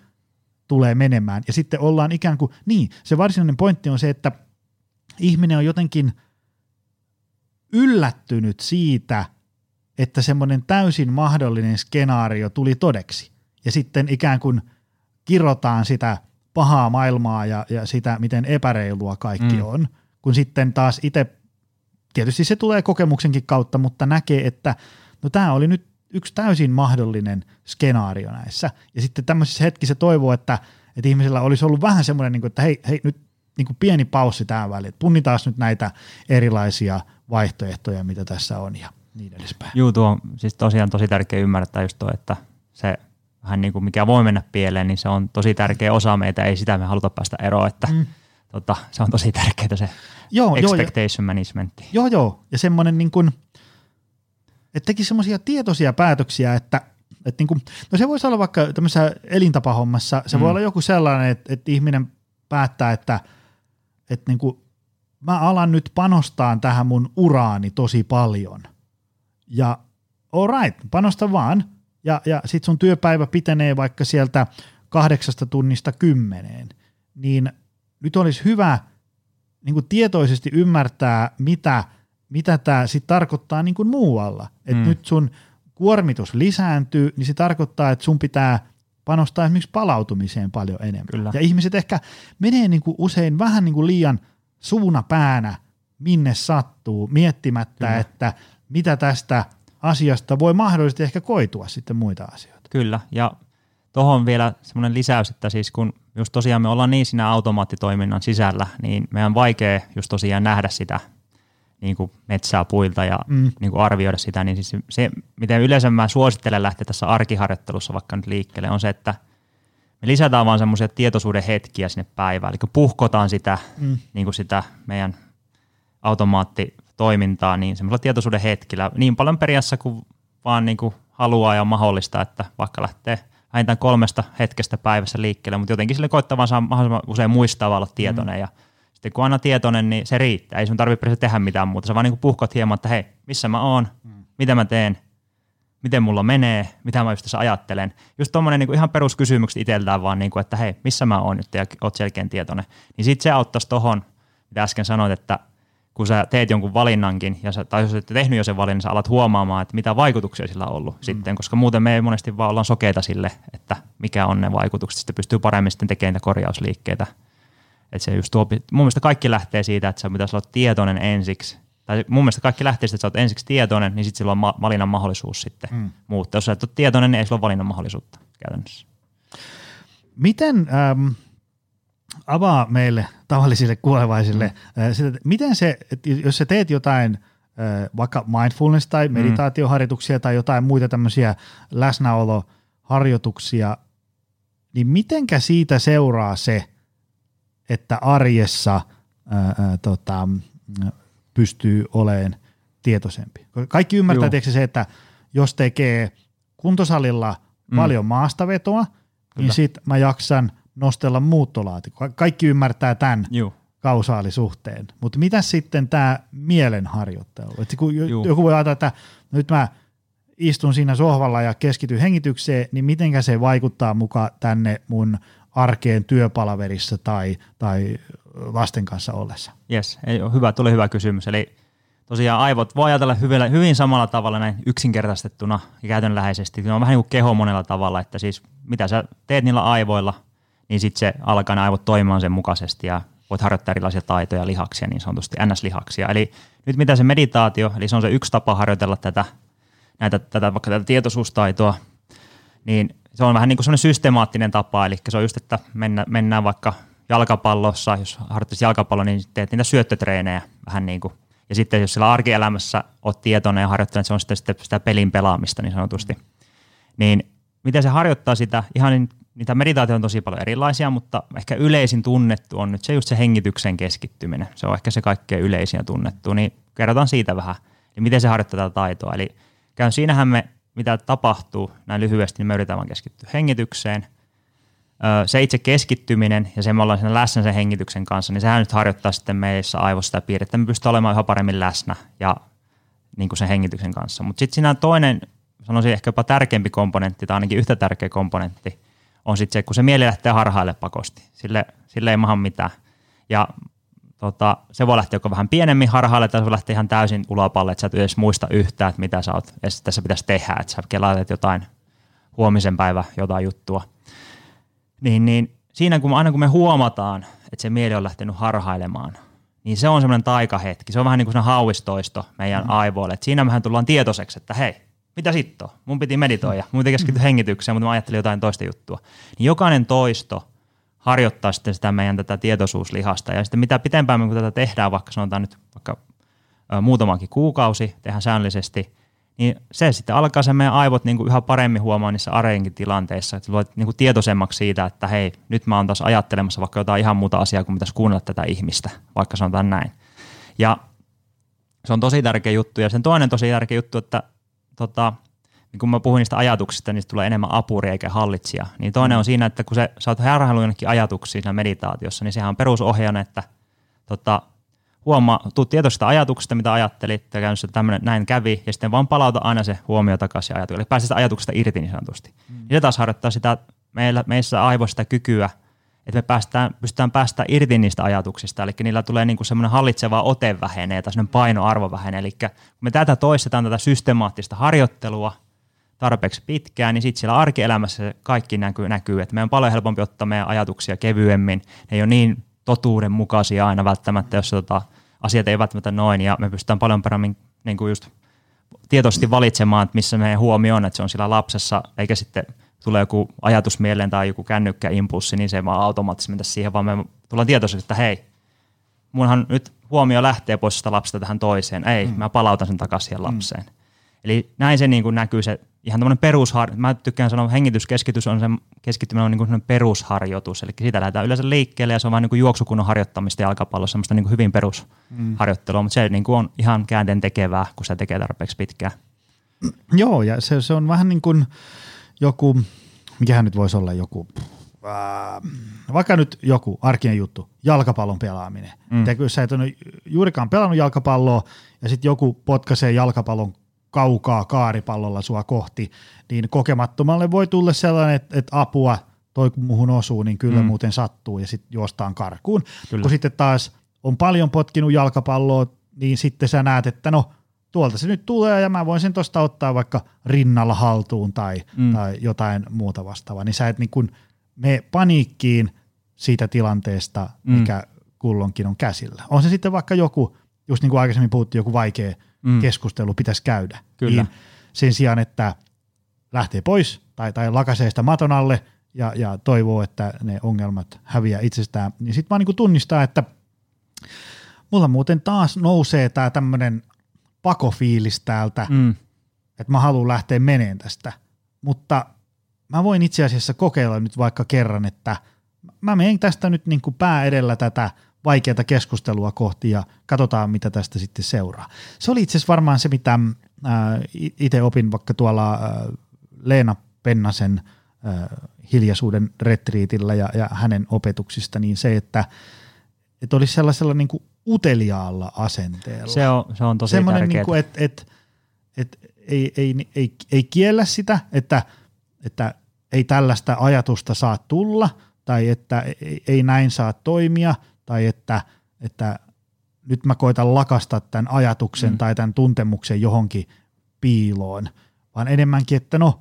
tulee menemään. Ja sitten ollaan ikään kuin, niin, se varsinainen pointti on se, että ihminen on jotenkin yllättynyt siitä, että semmoinen täysin mahdollinen skenaario tuli todeksi. Ja sitten ikään kuin kirrotaan sitä pahaa maailmaa ja, ja sitä, miten epäreilua kaikki mm. on, kun sitten taas itse tietysti se tulee kokemuksenkin kautta, mutta näkee, että no tämä oli nyt yksi täysin mahdollinen skenaario näissä. Ja sitten tämmöisessä hetkissä toivoo, että, että ihmisellä olisi ollut vähän semmoinen, niin että hei, hei nyt niin kuin pieni paussi tähän väliin, että punnitaan nyt näitä erilaisia vaihtoehtoja, mitä tässä on ja niin edespäin. Juu, tuo on siis tosiaan tosi tärkeä ymmärtää just tuo, että se vähän niin kuin mikä voi mennä pieleen, niin se on tosi tärkeä osa meitä, ei sitä me haluta päästä eroon, että mm. tota, se on tosi tärkeää se joo, expectation joo, management. Joo, joo. Ja semmoinen niin kuin, että teki semmoisia tietoisia päätöksiä, että, että niin kuin, no se voisi olla vaikka tämmöisessä elintapahommassa, se mm. voi olla joku sellainen, että, että ihminen päättää, että, että niin kuin, mä alan nyt panostaa tähän mun uraani tosi paljon. Ja all right, panosta vaan. Ja, ja sit sun työpäivä pitenee vaikka sieltä kahdeksasta tunnista kymmeneen. Niin nyt olisi hyvä – niin kuin tietoisesti ymmärtää, mitä, mitä tämä sitten tarkoittaa niin kuin muualla. Että mm. nyt sun kuormitus lisääntyy, niin se tarkoittaa, että sun pitää panostaa esimerkiksi palautumiseen paljon enemmän. Kyllä. Ja ihmiset ehkä menee niin kuin usein vähän niin kuin liian suuna päänä, minne sattuu, miettimättä, Kyllä. että mitä tästä asiasta voi mahdollisesti ehkä koitua sitten muita asioita. Kyllä, ja tuohon vielä semmoinen lisäys, että siis kun just tosiaan me ollaan niin siinä automaattitoiminnan sisällä, niin meidän on vaikea just tosiaan nähdä sitä niin kuin metsää puilta ja mm. niin kuin arvioida sitä, niin siis se, miten yleensä mä suosittelen lähteä tässä arkiharjoittelussa vaikka nyt liikkeelle, on se, että me lisätään vaan semmoisia tietoisuuden hetkiä sinne päivään, eli puhkotaan sitä, mm. niin kuin sitä meidän automaatti toimintaa niin semmoisella tietoisuuden hetkillä niin paljon periassa kuin vaan niin kuin haluaa ja on mahdollista, että vaikka lähtee vähintään kolmesta hetkestä päivässä liikkeelle, mutta jotenkin sille koittaa vaan saa mahdollisimman usein muistaa olla tietoinen mm. ja sitten kun aina tietoinen, niin se riittää. Ei sun tarvitse tehdä mitään muuta. Sä vaan niin puhkot hieman, että hei, missä mä oon, mm. mitä mä teen, miten mulla menee, mitä mä just tässä ajattelen. Just tuommoinen niin ihan peruskysymykset itseltään vaan, niin kuin, että hei, missä mä oon nyt ja oot selkeän tietoinen. Niin sitten se auttaisi tohon, mitä äsken sanoit, että kun sä teet jonkun valinnankin, ja sä, tai jos olet tehnyt jo sen valinnan, sä alat huomaamaan, että mitä vaikutuksia sillä on ollut mm. sitten, koska muuten me ei monesti vaan olla sokeita sille, että mikä on ne vaikutukset, sitten pystyy paremmin sitten tekemään korjausliikkeitä. Että se just tuo, mun mielestä kaikki lähtee siitä, että sä pitäisi olla tietoinen ensiksi, tai mun mielestä kaikki lähtee siitä, että sä oot ensiksi tietoinen, niin sitten sillä on ma- valinnan mahdollisuus sitten mm. muuttaa. Jos sä et ole tietoinen, niin ei sulla ole valinnan mahdollisuutta käytännössä. Miten, ähm, avaa meille tavallisille kuolevaisille, mm. sitä, miten se, jos sä teet jotain vaikka mindfulness tai mm. meditaatioharjoituksia mm. tai jotain muita tämmöisiä läsnäoloharjoituksia, niin mitenkä siitä seuraa se, että arjessa ää, ää, tota, pystyy olemaan tietoisempi. Kaikki ymmärtää tietysti se, että jos tekee kuntosalilla mm. paljon maastavetoa, niin Kyllä. niin sit mä jaksan nostella muuttolaatikkoa. Kaikki ymmärtää tämän Joo. kausaalisuhteen. Mutta mitä sitten tämä mielenharjoittelu? Et kun joku voi ajatella, että nyt mä istun siinä sohvalla ja keskityn hengitykseen, niin mitenkä se vaikuttaa mukaan tänne mun arkeen työpalaverissa tai, tai lasten kanssa ollessa? Yes, ei ole hyvä, tuli hyvä kysymys. Eli tosiaan aivot voi ajatella hyvin, hyvin samalla tavalla näin yksinkertaistettuna ja käytännönläheisesti. Ne on vähän niin kuin keho monella tavalla, että siis mitä sä teet niillä aivoilla, niin sitten se alkaa aivot toimimaan sen mukaisesti ja voit harjoittaa erilaisia taitoja, lihaksia, niin sanotusti NS-lihaksia. Eli nyt mitä se meditaatio, eli se on se yksi tapa harjoitella tätä, näitä, tätä, vaikka tätä tietoisuustaitoa, niin se on vähän niin kuin sellainen systemaattinen tapa, eli se on just, että mennä, mennään vaikka jalkapallossa, jos harjoittaisi jalkapallo, niin teet niitä syöttötreenejä vähän niin kuin. Ja sitten jos sillä arkielämässä olet tietoinen ja harjoittanut, että se on sitten sitä pelin pelaamista niin sanotusti, niin miten se harjoittaa sitä, ihan niin, niitä meditaatioita on tosi paljon erilaisia, mutta ehkä yleisin tunnettu on nyt se just se hengityksen keskittyminen. Se on ehkä se kaikkein yleisin ja tunnettu, niin kerrotaan siitä vähän, niin miten se harjoittaa tätä taitoa. Eli käyn siinähän me mitä tapahtuu näin lyhyesti, niin me yritetään vaan keskittyä hengitykseen. Se itse keskittyminen ja se, me ollaan siinä läsnä sen hengityksen kanssa, niin sehän nyt harjoittaa sitten meissä aivossa sitä piirrettä, me pystyy olemaan yhä paremmin läsnä ja niin kuin sen hengityksen kanssa. Mutta sitten siinä on toinen, sanoisin ehkä jopa tärkeämpi komponentti, tai ainakin yhtä tärkeä komponentti, on sitten se, kun se mieli lähtee harhaille pakosti. Sille, sille ei maha mitään. Ja tota, se voi lähteä joko vähän pienemmin harhaalle tai se voi lähteä ihan täysin ulopalle, että sä et edes muista yhtään, että mitä sä oot, tässä pitäisi tehdä, että sä kelailet jotain huomisen päivä jotain juttua. Niin, niin siinä kun aina kun me huomataan, että se mieli on lähtenyt harhailemaan, niin se on semmoinen taikahetki. Se on vähän niin kuin hauistoisto meidän mm. aivoille. Että siinä mehän tullaan tietoiseksi, että hei, mitä sitten Mun piti meditoida, mun piti keskittyä hengitykseen, mutta mä ajattelin jotain toista juttua. Niin jokainen toisto harjoittaa sitten sitä meidän tätä tietoisuuslihasta. Ja sitten mitä pitempään me tätä tehdään, vaikka sanotaan nyt vaikka muutamakin kuukausi, tehdään säännöllisesti, niin se sitten alkaa se meidän aivot niin kuin yhä paremmin huomaa niissä areenkin tilanteissa, että luot niin kuin tietoisemmaksi siitä, että hei, nyt mä oon taas ajattelemassa vaikka jotain ihan muuta asiaa kuin pitäisi kuunnella tätä ihmistä, vaikka sanotaan näin. Ja se on tosi tärkeä juttu. Ja sen toinen tosi tärkeä juttu, että tota, niin kun mä puhuin niistä ajatuksista, niin tulee enemmän apuri eikä hallitsija. Niin toinen mm. on siinä, että kun se, sä oot harhailu jonnekin ajatuksiin siinä meditaatiossa, niin sehän on perusohjana, että tota, huomaa, tuu tietoisista ajatuksista, mitä ajattelit, ja käynyt tämmöinen, näin kävi, ja sitten vaan palauta aina se huomio takaisin ajatukselle. Eli pääsee sitä ajatuksesta irti niin sanotusti. Mm. Ja se taas harjoittaa sitä meillä, meissä aivoista kykyä, että me päästään, pystytään päästä irti niistä ajatuksista, eli niillä tulee niin kuin semmoinen hallitseva ote vähenee tai semmoinen painoarvo vähenee. Eli kun me tätä toistetaan, tätä systemaattista harjoittelua, tarpeeksi pitkään, niin sitten siellä arkielämässä kaikki näkyy, näkyy, että meidän on paljon helpompi ottaa meidän ajatuksia kevyemmin. Ne ei ole niin totuudenmukaisia aina välttämättä, jos tota, asiat ei välttämättä noin, ja me pystytään paljon paremmin niin kuin just tietoisesti valitsemaan, että missä meidän huomio on, että se on sillä lapsessa, eikä sitten tule joku ajatus mieleen tai joku kännykkäimpulssi, niin se ei vaan automaattisesti mennä siihen, vaan me tullaan tietoisesti, että hei, munhan nyt huomio lähtee pois sitä lapsesta tähän toiseen. Ei, mm. mä palautan sen takaisin siihen lapseen. Mm. Eli näin se niin kuin näkyy se ihan tämmöinen perushar... Mä tykkään sanoa, että hengityskeskitys on se keskittyminen on niin kuin perusharjoitus. Eli siitä lähdetään yleensä liikkeelle ja se on vain niin kuin juoksukunnon harjoittamista jalkapallossa, semmoista niin kuin hyvin perusharjoittelua, mm. mutta se niin kuin on ihan käänteen tekevää, kun se tekee tarpeeksi pitkään. Joo, ja se, se on vähän niin kuin joku, mikähän nyt voisi olla joku, äh, vaikka nyt joku arkinen juttu, jalkapallon pelaaminen. Mm. Ja sä et ole juurikaan pelannut jalkapalloa, ja sitten joku potkaisee jalkapallon kaukaa kaaripallolla sua kohti, niin kokemattomalle voi tulla sellainen, että, että apua, toi kun muhun osuu, niin kyllä mm. muuten sattuu ja sitten juostaan karkuun. Kyllä. Kun sitten taas on paljon potkinut jalkapalloa, niin sitten sä näet, että no tuolta se nyt tulee ja mä voin sen tuosta ottaa vaikka rinnalla haltuun tai, mm. tai jotain muuta vastaavaa, niin sä et niin kuin me paniikkiin siitä tilanteesta, mm. mikä kullonkin on käsillä. On se sitten vaikka joku, just niin kuin aikaisemmin puhuttiin, joku vaikea mm. keskustelu pitäisi käydä. Kyllä. Niin sen sijaan, että lähtee pois tai, tai lakasee sitä maton alle ja, ja toivoo, että ne ongelmat häviää itsestään, niin sitten vaan niin kuin tunnistaa, että mulla muuten taas nousee tämä tämmöinen pakofiilis täältä, mm. että mä haluan lähteä meneen tästä, mutta mä voin itse asiassa kokeilla nyt vaikka kerran, että mä menen tästä nyt niin kuin pää edellä tätä vaikeaa keskustelua kohti ja katsotaan, mitä tästä sitten seuraa. Se oli itse asiassa varmaan se, mitä äh, itse opin vaikka tuolla äh, Leena Pennasen äh, hiljaisuuden retriitillä ja, ja hänen opetuksista, niin se, että, että olisi sellaisella niin kuin uteliaalla asenteella. Se on, se on tosi Semmoinen, tärkeää. niin kuin, että, että, että ei, ei, ei, ei kiellä sitä, että, että ei tällaista ajatusta saa tulla tai että ei, ei näin saa toimia tai että, että nyt mä koitan lakasta tämän ajatuksen mm. tai tämän tuntemuksen johonkin piiloon, vaan enemmänkin, että no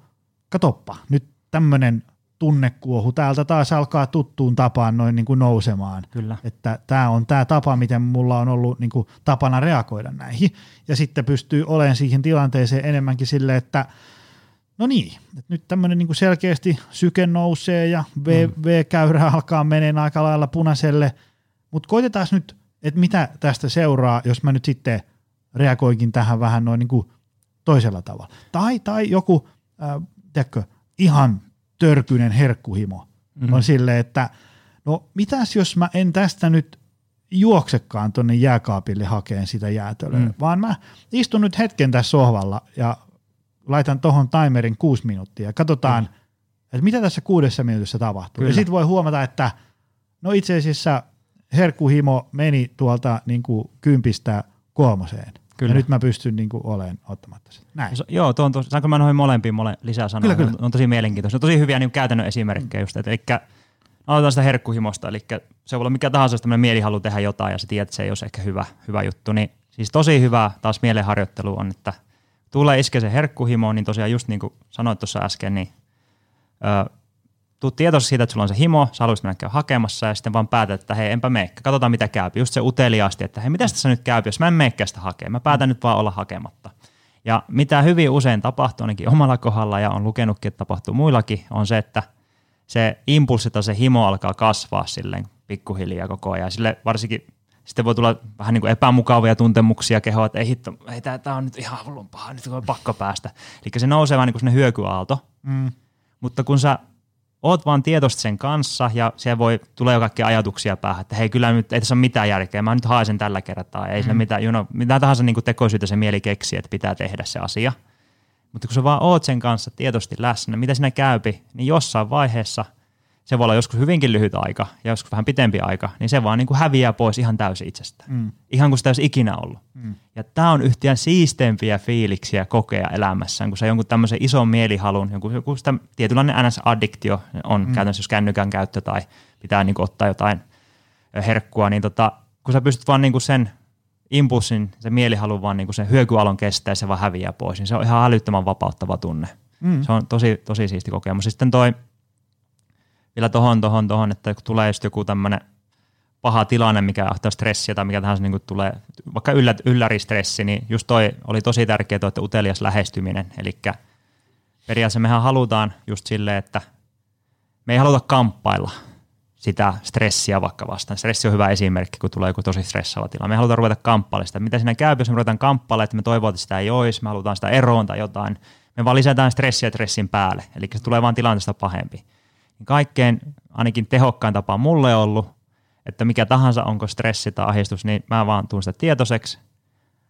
katoppa, nyt tämmöinen tunnekuohu täältä taas alkaa tuttuun tapaan noin niin kuin nousemaan. Kyllä. Että tämä on tämä tapa, miten mulla on ollut niin kuin tapana reagoida näihin. Ja sitten pystyy olemaan siihen tilanteeseen enemmänkin sille, että no niin, että nyt tämmöinen niin selkeästi syke nousee ja v, mm. V-käyrä alkaa meneen aika lailla punaiselle, mutta koitetaan nyt, että mitä tästä seuraa, jos mä nyt sitten reagoinkin tähän vähän noin niin kuin toisella tavalla. Tai, tai joku, äh, tiedätkö, ihan törkyinen herkkuhimo mm-hmm. on silleen, että no mitäs jos mä en tästä nyt juoksekaan tuonne jääkaapille hakeen sitä jäätölöä, mm. vaan mä istun nyt hetken tässä sohvalla ja laitan tuohon timerin kuusi minuuttia ja katsotaan, mm. että mitä tässä kuudessa minuutissa tapahtuu. Kyllä. Ja sitten voi huomata, että no itse asiassa herkkuhimo meni tuolta niin kuin kympistä kolmoseen. Kyllä. Ja nyt mä pystyn niin kuin olemaan ottamatta sitä. Näin. So, joo, tuo on tosi, saanko mä noihin molempiin mole, lisää sanoa? Kyllä, kyllä. On, on tosi mielenkiintoista. On tosi hyviä niin käytännön esimerkkejä mm. just. Että, eli aloitetaan sitä herkkuhimosta, eli se voi olla mikä tahansa tämmöinen mielihalu tehdä jotain ja sä tiedät, että se ei ole ehkä hyvä, hyvä juttu. Niin, siis tosi hyvä taas mielenharjoittelu on, että tulee iske se herkkuhimo, niin tosiaan just niin kuin sanoit tuossa äsken, niin ö, tuu tietoisesti siitä, että sulla on se himo, sä haluaisit mennä hakemassa ja sitten vaan päätät, että hei, enpä meikkä, katsotaan mitä käy. Just se uteliaasti, että hei, mitä tässä nyt käy, jos mä en meikkä sitä hakea, mä päätän nyt vaan olla hakematta. Ja mitä hyvin usein tapahtuu, ainakin omalla kohdalla ja on lukenutkin, että tapahtuu muillakin, on se, että se impulssi tai se himo alkaa kasvaa silleen pikkuhiljaa koko ajan. Sille varsinkin sitten voi tulla vähän niin kuin epämukavia tuntemuksia kehoa, että ei hitto, ei tämä on nyt ihan hullun paha, nyt on pakko päästä. Eli se nousee vähän niin kuin sinne hyökyaalto. Mm. Mutta kun sä oot vaan tietoista sen kanssa ja siellä voi, tulee jo kaikkia ajatuksia päähän, että hei kyllä nyt ei tässä ole mitään järkeä, mä nyt haen sen tällä kertaa, ei mm. sillä mitään, you know, mitään tahansa niin tekoisyyttä se mieli keksii, että pitää tehdä se asia. Mutta kun sä vaan oot sen kanssa tietoisesti läsnä, mitä sinä käypi, niin jossain vaiheessa – se voi olla joskus hyvinkin lyhyt aika ja joskus vähän pitempi aika, niin se vaan niin kuin häviää pois ihan täysin itsestä. Mm. Ihan kuin sitä olisi ikinä ollut. Mm. Ja tämä on yhtiön siisteimpiä fiiliksiä kokea elämässään, kun se jonkun tämmöisen ison mielihalun, joku, joku sitä tietynlainen NS-addiktio on mm. käytännössä jos kännykän käyttö tai pitää niin kuin ottaa jotain herkkua, niin tota, kun sä pystyt vaan niin kuin sen impulssin, se mielihalu vaan niin kuin sen hyökyalon kestää ja se vaan häviää pois, niin se on ihan älyttömän vapauttava tunne. Mm. Se on tosi, tosi siisti kokemus. Sitten toi vielä tohon, tohon, tohon, että kun tulee just joku tämmöinen paha tilanne, mikä ahtaa stressiä tai mikä tahansa niin tulee, vaikka yllä, ylläristressi, niin just toi oli tosi tärkeää että utelias lähestyminen. Eli periaatteessa mehän halutaan just silleen, että me ei haluta kamppailla sitä stressiä vaikka vastaan. Stressi on hyvä esimerkki, kun tulee joku tosi stressaava tila. Me halutaan ruveta kamppailemaan sitä. Mitä siinä käy, jos me ruvetaan kamppailemaan, että me toivotaan, että sitä ei olisi, me halutaan sitä eroon tai jotain. Me vaan lisätään stressiä stressin päälle, eli se tulee vaan tilanteesta pahempi. Kaikkein ainakin tehokkain tapa mulle ollut, että mikä tahansa onko stressi tai ahdistus, niin mä vaan tuun sitä tietoiseksi.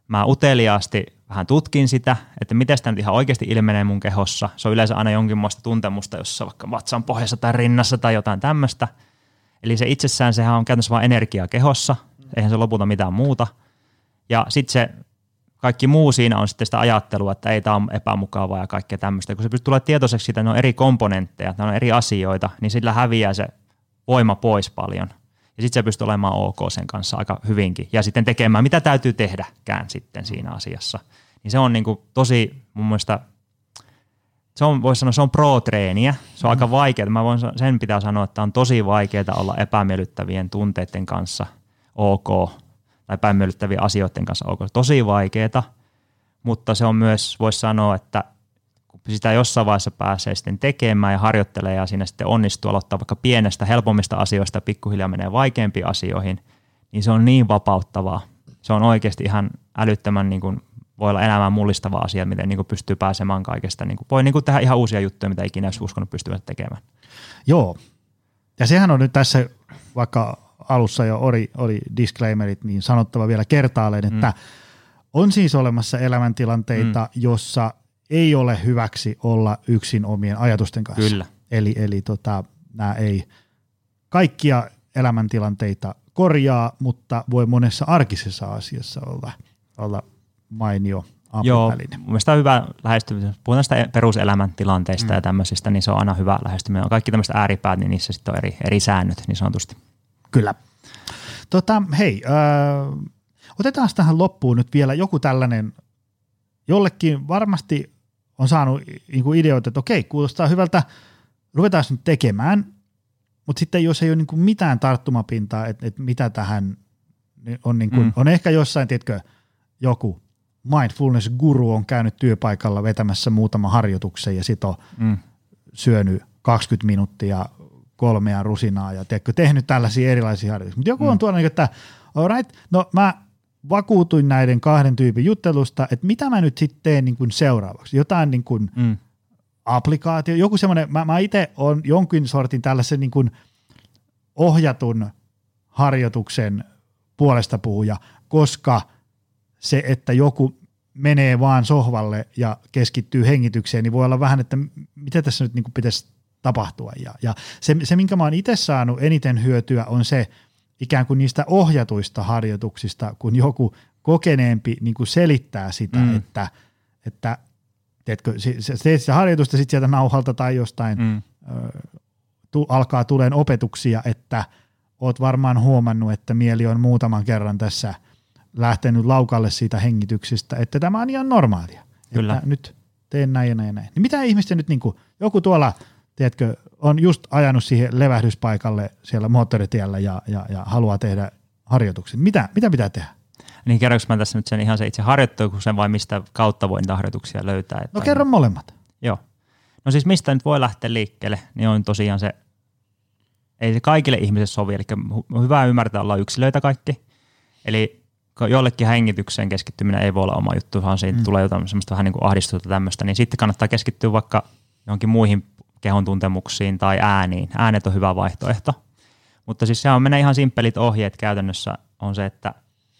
Mä uteliaasti vähän tutkin sitä, että miten sitä nyt ihan oikeasti ilmenee mun kehossa. Se on yleensä aina jonkinlaista tuntemusta, jossa vaikka vatsan pohjassa tai rinnassa tai jotain tämmöistä – Eli se itsessään sehän on käytännössä vain energiaa kehossa, eihän se lopulta mitään muuta. Ja sitten se kaikki muu siinä on sitten sitä ajattelua, että ei tämä on epämukavaa ja kaikkea tämmöistä. Kun se pystyy tulemaan tietoiseksi siitä, että ne on eri komponentteja, ne on eri asioita, niin sillä häviää se voima pois paljon. Ja sitten se pystyy olemaan ok sen kanssa aika hyvinkin. Ja sitten tekemään, mitä täytyy tehdäkään sitten siinä asiassa. Niin se on niin kuin tosi mun mielestä se on, voisi sanoa, se on pro-treeniä. Se on aika vaikeaa. Mä voin, sen pitää sanoa, että on tosi vaikeaa olla epämiellyttävien tunteiden kanssa ok tai epämiellyttävien asioiden kanssa ok. Tosi vaikeaa, mutta se on myös, voisi sanoa, että kun sitä jossain vaiheessa pääsee sitten tekemään ja harjoittelee ja siinä sitten onnistuu aloittaa vaikka pienestä, helpommista asioista ja pikkuhiljaa menee vaikeampiin asioihin, niin se on niin vapauttavaa. Se on oikeasti ihan älyttömän niin kuin voi olla elämään mullistava asia, miten niin kuin pystyy pääsemään kaikesta. Niin kuin, voi niin kuin tehdä ihan uusia juttuja, mitä ikinä olisi uskonut pystyvät tekemään. Joo, ja sehän on nyt tässä, vaikka alussa jo oli, oli disclaimerit, niin sanottava vielä kertaalleen, että mm. on siis olemassa elämäntilanteita, mm. jossa ei ole hyväksi olla yksin omien ajatusten kanssa. Kyllä. Eli, eli tota, nämä ei kaikkia elämäntilanteita korjaa, mutta voi monessa arkisessa asiassa olla, olla mainio apuväline. Joo, mielestäni on hyvä lähestyminen. Puhutaan näistä peruselämäntilanteista mm. ja tämmöisistä, niin se on aina hyvä lähestyminen. Kaikki tämmöiset ääripäät, niin niissä sitten on eri, eri säännöt niin sanotusti. Kyllä. Tota, hei, äh, otetaan tähän loppuun nyt vielä joku tällainen, jollekin varmasti on saanut niin kuin ideoita, että okei, kuulostaa hyvältä, ruvetaan nyt tekemään, mutta sitten jos ei ole niin kuin mitään tarttumapintaa, että, että mitä tähän on, niin kuin, mm. on ehkä jossain, tiedätkö, joku mindfulness-guru on käynyt työpaikalla vetämässä muutama harjoituksen ja sitten on mm. syönyt 20 minuuttia kolmea rusinaa ja tiedätkö, tehnyt tällaisia erilaisia harjoituksia. Mutta joku mm. on tuolla, niin että right, no mä vakuutuin näiden kahden tyypin juttelusta, että mitä mä nyt sitten teen niin kuin seuraavaksi. Jotain niin kuin mm. applikaatio, joku semmoinen, mä, mä itse on jonkin sortin tällaisen niin kuin ohjatun harjoituksen puolesta puhuja, koska – se, että joku menee vaan sohvalle ja keskittyy hengitykseen, niin voi olla vähän, että mitä tässä nyt niin kuin pitäisi tapahtua. Ja, ja se, se, minkä mä oon itse saanut eniten hyötyä, on se ikään kuin niistä ohjatuista harjoituksista, kun joku kokeneempi niin kuin selittää sitä, mm. että, että teetkö, teet sitä harjoitusta sitten sieltä nauhalta tai jostain mm. ö, tu, alkaa tuleen opetuksia, että oot varmaan huomannut, että mieli on muutaman kerran tässä – lähtenyt laukalle siitä hengityksestä, että tämä on ihan normaalia. Kyllä. Että nyt teen näin ja näin ja näin. Niin mitä ihmisten nyt, niin kuin, joku tuolla, tiedätkö, on just ajanut siihen levähdyspaikalle siellä moottoritiellä ja, ja, ja haluaa tehdä harjoituksen. Mitä, mitä pitää tehdä? Niin kerroinko mä tässä nyt sen ihan se itse harjoittelu, sen vai mistä kautta voin harjoituksia löytää? Että no kerro molemmat. Joo. No siis mistä nyt voi lähteä liikkeelle, niin on tosiaan se, ei se kaikille ihmisille sovi, eli on hyvä ymmärtää olla yksilöitä kaikki. Eli jollekin hengitykseen keskittyminen ei voi olla oma juttu, vaan siitä mm. tulee jotain semmoista vähän niin kuin ahdistusta tämmöistä, niin sitten kannattaa keskittyä vaikka johonkin muihin kehon tuntemuksiin tai ääniin. Äänet on hyvä vaihtoehto. Mutta siis se on menee ihan simppelit ohjeet käytännössä on se, että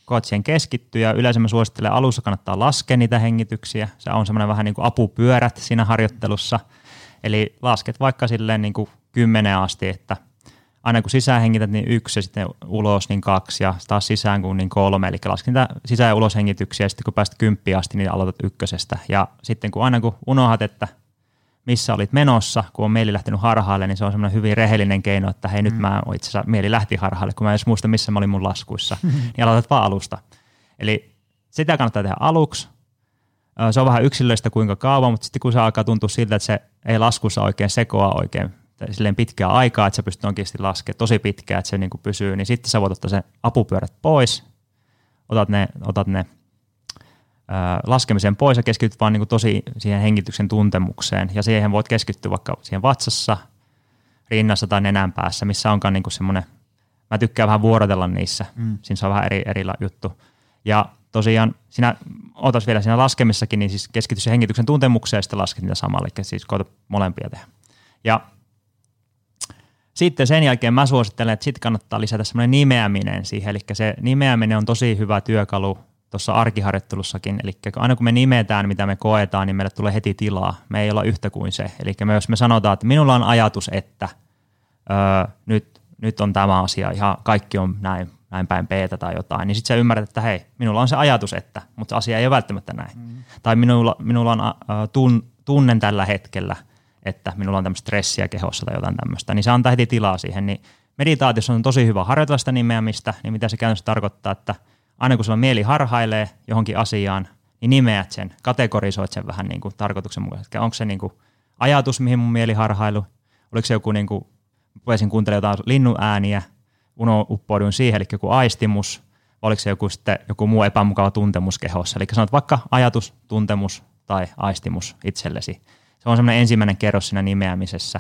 koet siihen keskittyä ja yleensä mä suosittelen alussa kannattaa laskea niitä hengityksiä. Se on semmoinen vähän niin kuin apupyörät siinä harjoittelussa. Eli lasket vaikka silleen niin kuin kymmenen asti, että – aina kun sisään hengität, niin yksi ja sitten ulos niin kaksi ja taas sisään kun niin kolme. Eli laskin niitä sisään- ja uloshengityksiä ja sitten kun pääst kymppiä asti, niin aloitat ykkösestä. Ja sitten kun aina kun unohat, että missä olit menossa, kun on mieli lähtenyt harhaalle, niin se on semmoinen hyvin rehellinen keino, että hei nyt mm. mä itse asiassa mieli lähti harhaalle, kun mä en edes muista, missä mä olin mun laskuissa. Niin aloitat vaan alusta. Eli sitä kannattaa tehdä aluksi. Se on vähän yksilöistä kuinka kauan, mutta sitten kun se alkaa tuntua siltä, että se ei laskussa oikein sekoa oikein silleen pitkää aikaa, että sä pystyt oikeasti laskemaan tosi pitkään, että se niin pysyy, niin sitten sä voit ottaa sen apupyörät pois, otat ne, otat ne ää, laskemisen pois ja keskityt vaan niin tosi siihen hengityksen tuntemukseen ja siihen voit keskittyä vaikka siihen vatsassa, rinnassa tai nenän päässä, missä onkaan niinku semmoinen, mä tykkään vähän vuorotella niissä, mm. siinä se on vähän eri, eri juttu. Ja tosiaan siinä, otas vielä siinä laskemissakin, niin siis keskity hengityksen tuntemukseen ja sitten lasket niitä samalla, eli siis koeta molempia tehdä. Ja sitten sen jälkeen mä suosittelen, että sitten kannattaa lisätä semmoinen nimeäminen siihen, eli se nimeäminen on tosi hyvä työkalu tuossa arkiharjoittelussakin, eli aina kun me nimetään, mitä me koetaan, niin meille tulee heti tilaa. Me ei olla yhtä kuin se. Eli me, jos me sanotaan, että minulla on ajatus, että öö, nyt, nyt on tämä asia, ihan kaikki on näin, näin päin p tai jotain, niin sitten sä ymmärrät, että hei, minulla on se ajatus, että, mutta se asia ei ole välttämättä näin. Mm. Tai minulla, minulla on äh, tun, tunnen tällä hetkellä, että minulla on tämmöistä stressiä kehossa tai jotain tämmöistä, niin se antaa heti tilaa siihen. Niin meditaatiossa on tosi hyvä harjoitella sitä nimeämistä, niin mitä se käytännössä tarkoittaa, että – aina kun sulla mieli harhailee johonkin asiaan, niin nimeät sen, kategorisoit sen vähän niin kuin tarkoituksenmukaisesti. Onko se niin kuin ajatus, mihin mun mieli harhailu? Oliko se joku, niin kuin, voisin kuuntelemaan jotain linnun ääniä, uno uppouduin siihen, eli joku aistimus, vai oliko se joku, sitten, joku muu epämukava tuntemus kehossa. Eli sanot vaikka ajatus, tuntemus tai aistimus itsellesi. Se on semmoinen ensimmäinen kerros siinä nimeämisessä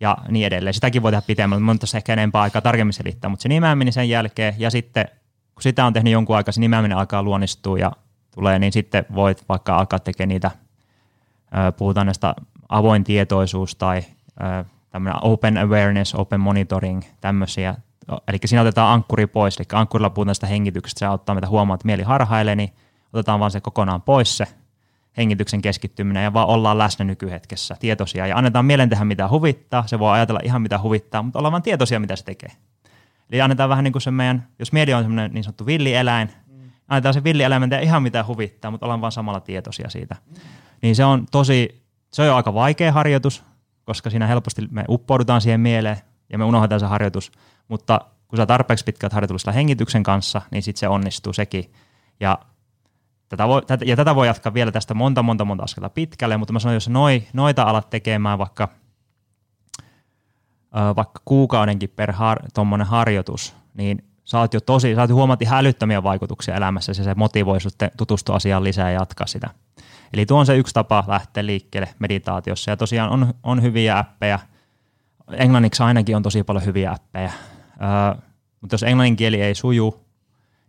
ja niin edelleen. Sitäkin voi tehdä pitemmältä, mutta tässä ehkä enempää aikaa tarkemmin selittää, mutta se nimeäminen sen jälkeen ja sitten kun sitä on tehnyt jonkun aikaa, se nimeäminen alkaa luonnistua ja tulee, niin sitten voit vaikka alkaa tekemään niitä, puhutaan näistä avoin tietoisuus tai tämmöinen open awareness, open monitoring, tämmöisiä. Eli siinä otetaan ankkuri pois, eli ankkurilla puhutaan sitä hengityksestä, se auttaa meitä huomaa, että mieli harhailee, niin otetaan vaan se kokonaan pois se hengityksen keskittyminen ja vaan ollaan läsnä nykyhetkessä, tietoisia ja annetaan mielen tehdä mitä huvittaa, se voi ajatella ihan mitä huvittaa, mutta ollaan vaan tietoisia mitä se tekee. Eli annetaan vähän niin kuin se meidän, jos media on semmoinen niin sanottu villieläin, mm. annetaan se villieläimen tehdä ihan mitä huvittaa, mutta ollaan vaan samalla tietoisia siitä. Mm. Niin se on tosi, se on jo aika vaikea harjoitus, koska siinä helposti me uppoudutaan siihen mieleen ja me unohdetaan se harjoitus, mutta kun sä tarpeeksi pitkät harjoittelussa hengityksen kanssa, niin sitten se onnistuu sekin. Ja tätä voi, tätä, ja tätä voi jatkaa vielä tästä monta, monta, monta askelta pitkälle, mutta mä sanoin, jos noi, noita alat tekemään vaikka – vaikka kuukaudenkin per har, harjoitus, niin saat jo tosi, saat huomata ihan älyttömiä vaikutuksia elämässä ja se motivoi sitten tutustua asiaan lisää ja jatkaa sitä. Eli tuo on se yksi tapa lähteä liikkeelle meditaatiossa ja tosiaan on, on hyviä appeja. Englanniksi ainakin on tosi paljon hyviä appeja, öö, mutta jos englannin kieli ei suju,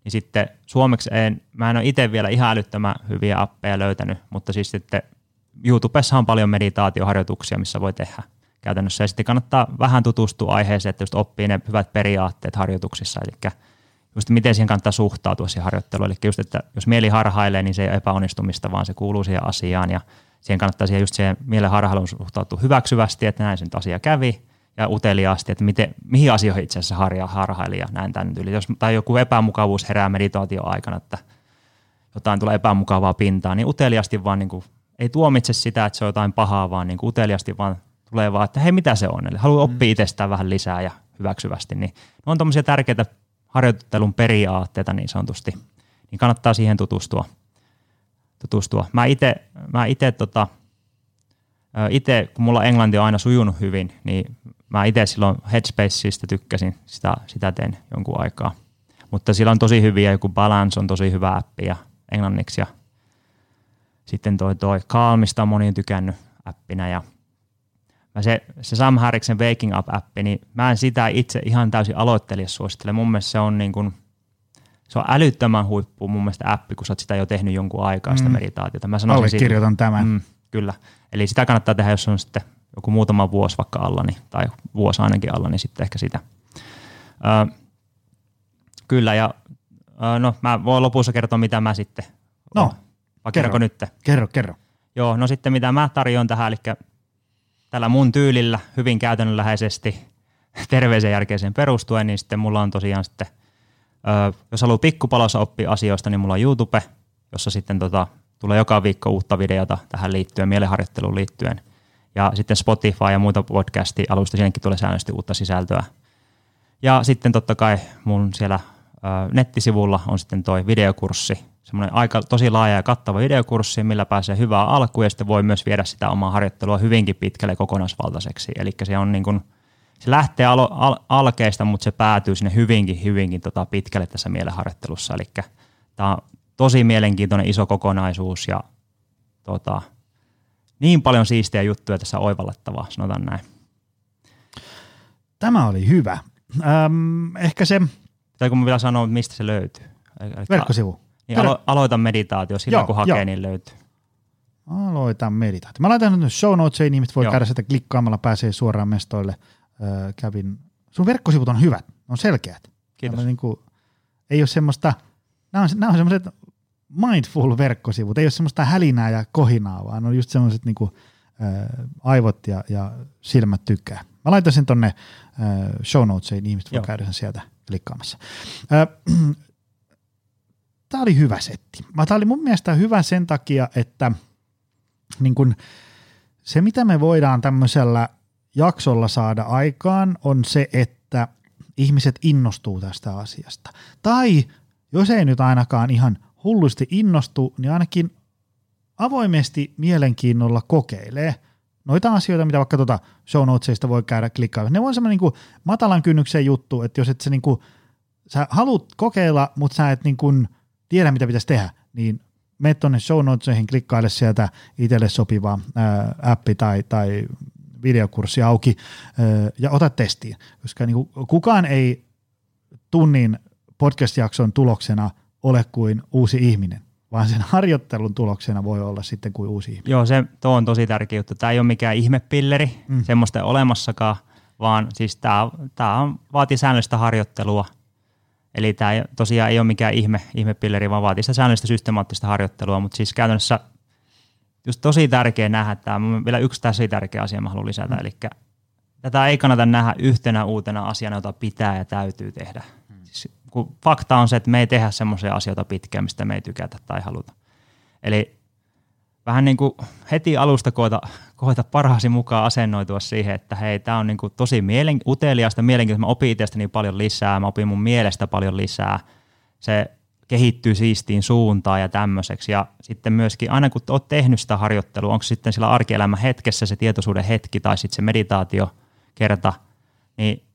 niin sitten suomeksi en, mä en ole itse vielä ihan älyttömän hyviä appeja löytänyt, mutta siis sitten YouTubessa on paljon meditaatioharjoituksia, missä voi tehdä – käytännössä. Ja sitten kannattaa vähän tutustua aiheeseen, että just oppii ne hyvät periaatteet harjoituksissa, eli just miten siihen kannattaa suhtautua siihen harjoitteluun. Eli just, että jos mieli harhailee, niin se ei ole epäonnistumista, vaan se kuuluu siihen asiaan ja siihen kannattaa siihen just siihen mielen harhailuun suhtautua hyväksyvästi, että näin sen asia kävi ja uteliaasti, että miten, mihin asioihin itse asiassa harja, harhaili ja näin tämän tyyli. Jos, tai joku epämukavuus herää meditaatio aikana, että jotain tulee epämukavaa pintaa, niin uteliasti vaan niin kuin, ei tuomitse sitä, että se on jotain pahaa, vaan niin kuin uteliasti vaan tulee vaan, että hei mitä se on, eli haluaa oppia mm. itsestään vähän lisää ja hyväksyvästi, niin ne on tämmöisiä tärkeitä harjoittelun periaatteita niin sanotusti, niin kannattaa siihen tutustua. tutustua. Mä itse, mä ite, tota, ite, kun mulla englanti on aina sujunut hyvin, niin mä itse silloin Headspaceista tykkäsin, sitä, sitä teen jonkun aikaa. Mutta sillä on tosi hyviä, joku Balance on tosi hyvä appi ja englanniksi ja sitten toi, toi Calmista on moni tykännyt appina ja Mä se, se Sam Harriksen Waking Up-appi, niin mä en sitä itse ihan täysin aloittelija suosittele. Mun mielestä se on niin kuin, se on älyttömän huippu mun mielestä appi, kun sä oot sitä jo tehnyt jonkun aikaa sitä mm. meditaatiota. Mä sanoisin kirjoitan siitä, tämän. Mm, kyllä. Eli sitä kannattaa tehdä, jos on sitten joku muutama vuosi vaikka alla, niin, tai vuosi ainakin alla, niin sitten ehkä sitä. Ö, kyllä, ja ö, no mä voin lopussa kertoa, mitä mä sitten No, Vai kerro, nyt? Kerro, kerro. Joo, no sitten mitä mä tarjoan tähän, eli tällä mun tyylillä hyvin käytännönläheisesti terveeseen järkeeseen perustuen, niin sitten mulla on tosiaan sitten, jos haluaa pikkupalossa oppia asioista, niin mulla on YouTube, jossa sitten tota, tulee joka viikko uutta videota tähän liittyen, mielenharjoitteluun liittyen. Ja sitten Spotify ja muita podcasti-alusta, siinäkin tulee säännöllisesti uutta sisältöä. Ja sitten totta kai mun siellä nettisivulla on sitten toi videokurssi, semmoinen aika tosi laaja ja kattava videokurssi, millä pääsee hyvää alkuun ja sitten voi myös viedä sitä omaa harjoittelua hyvinkin pitkälle kokonaisvaltaiseksi. Eli se on niin kuin, se lähtee al- al- alkeista, mutta se päätyy sinne hyvinkin, hyvinkin tota pitkälle tässä mielenharjoittelussa. Eli tämä on tosi mielenkiintoinen iso kokonaisuus ja tota, niin paljon siistiä juttuja tässä oivallettavaa, sanotaan näin. Tämä oli hyvä. Öm, ehkä se Tai kun mä vielä sanoa, mistä se löytyy. Eli- verkkosivu. Niin alo, aloita meditaatio sillä, Joo, kun hakee, joo. niin löytyy. Aloita meditaatio. Mä laitan nyt show notesiin, ihmiset voi Joo. käydä sitä klikkaamalla, pääsee suoraan mestoille. Öö, kävin. Sun verkkosivut on hyvät, on selkeät. Kiitos. Niin kuin, ei ole semmoista, nämä on, nämä on semmoiset mindful verkkosivut, ei ole semmoista hälinää ja kohinaa, vaan on just semmoiset niin kuin, äh, aivot ja, ja silmät tykkää. Mä laitan sen tonne äh, show notesiin, niin ihmiset voi Joo. käydä sen sieltä klikkaamassa. Äh, Tämä oli hyvä setti. Tämä oli mun mielestä hyvä sen takia, että niin kun, se mitä me voidaan tämmöisellä jaksolla saada aikaan on se, että ihmiset innostuu tästä asiasta. Tai jos ei nyt ainakaan ihan hullusti innostu, niin ainakin avoimesti mielenkiinnolla kokeilee noita asioita, mitä vaikka tuota show notesista voi käydä klikkaamaan. Ne on semmoinen niin matalan kynnyksen juttu, että jos et sä, niin kuin, sä haluat kokeilla, mutta sä et niin kuin tiedä, mitä pitäisi tehdä, niin mene tuonne show notesihin, klikkaile sieltä itselle sopiva ää, appi tai, tai videokurssi auki ää, ja ota testiin, koska niin kuin, kukaan ei tunnin podcast-jakson tuloksena ole kuin uusi ihminen, vaan sen harjoittelun tuloksena voi olla sitten kuin uusi ihminen. Joo, se tuo on tosi tärkeä juttu. Tämä ei ole mikään ihmepilleri, Mm. mm. semmoista olemassakaan, vaan siis tämä, tämä on, vaatii säännöllistä harjoittelua. Eli tämä tosiaan ei ole mikään ihme, ihmepilleri, vaan vaatii sitä säännöllistä systemaattista harjoittelua, mutta siis käytännössä just tosi tärkeä nähdä tämä. Vielä yksi tosi tärkeä asia mä haluan lisätä, mm. eli tätä ei kannata nähdä yhtenä uutena asiana, jota pitää ja täytyy tehdä. Mm. Siis, kun fakta on se, että me ei tehdä semmoisia asioita pitkään, mistä me ei tykätä tai haluta. Eli vähän niin kuin heti alusta koeta, koeta parhaasi mukaan asennoitua siihen, että hei, tämä on niin kuin tosi mielen, uteliaista, mielenkiintoista. Mä opin itsestäni paljon lisää, mä opin mun mielestä paljon lisää. Se kehittyy siistiin suuntaan ja tämmöiseksi. Ja sitten myöskin aina kun oot tehnyt sitä harjoittelua, onko sitten sillä arkielämän hetkessä se tietoisuuden hetki tai sitten se meditaatio kerta, niin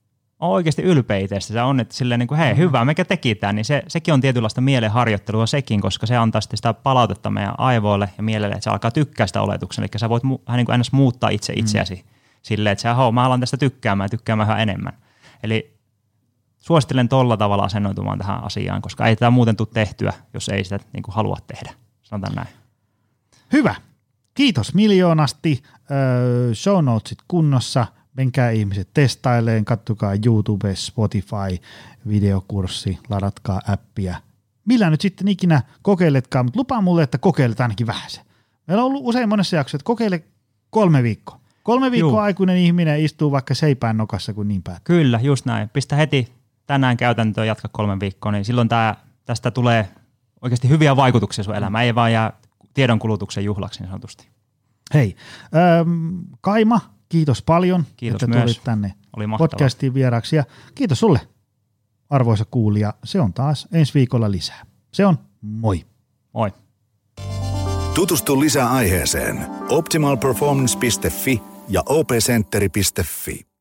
on oikeasti ylpeä itsestä. Se on, että silleen niin kuin, hei, hyvä, mikä teki tämän, niin se, sekin on tietynlaista mielenharjoittelua sekin, koska se antaa sitten sitä palautetta meidän aivoille ja mielelle, että se alkaa tykkää sitä oletuksen. Eli sä voit mu- vähän niin kuin ennäs muuttaa itse itseäsi mm. silleen, että sä, mä alan tästä tykkäämään, tykkäämään yhä enemmän. Eli suosittelen tolla tavalla asennoitumaan tähän asiaan, koska ei tämä muuten tule tehtyä, jos ei sitä niin kuin halua tehdä. Sanotaan näin. Hyvä. Kiitos miljoonasti. Öö, show notesit kunnossa. Menkää ihmiset testaileen, kattokaa YouTube, Spotify, videokurssi, ladatkaa appia. Millä nyt sitten ikinä kokeiletkaan, mutta lupaa mulle, että kokeilet ainakin vähän se. Meillä on ollut usein monessa jaksossa, että kokeile kolme viikkoa. Kolme viikkoa Juu. aikuinen ihminen istuu vaikka seipään nokassa, kun niin päättää. Kyllä, just näin. Pistä heti tänään käytäntöön, jatka kolmen viikkoa, niin silloin tää, tästä tulee oikeasti hyviä vaikutuksia sun elämään. Ei vaan jää tiedonkulutuksen juhlaksi niin sanotusti. Hei, Kaima, kiitos paljon, Kiitos että myös. tulit tänne Oli mahtavaa. podcastiin vieraksi ja kiitos sulle, arvoisa kuulija. Se on taas ensi viikolla lisää. Se on moi. Moi. Tutustu lisää aiheeseen optimalperformance.fi ja opcenteri.fi.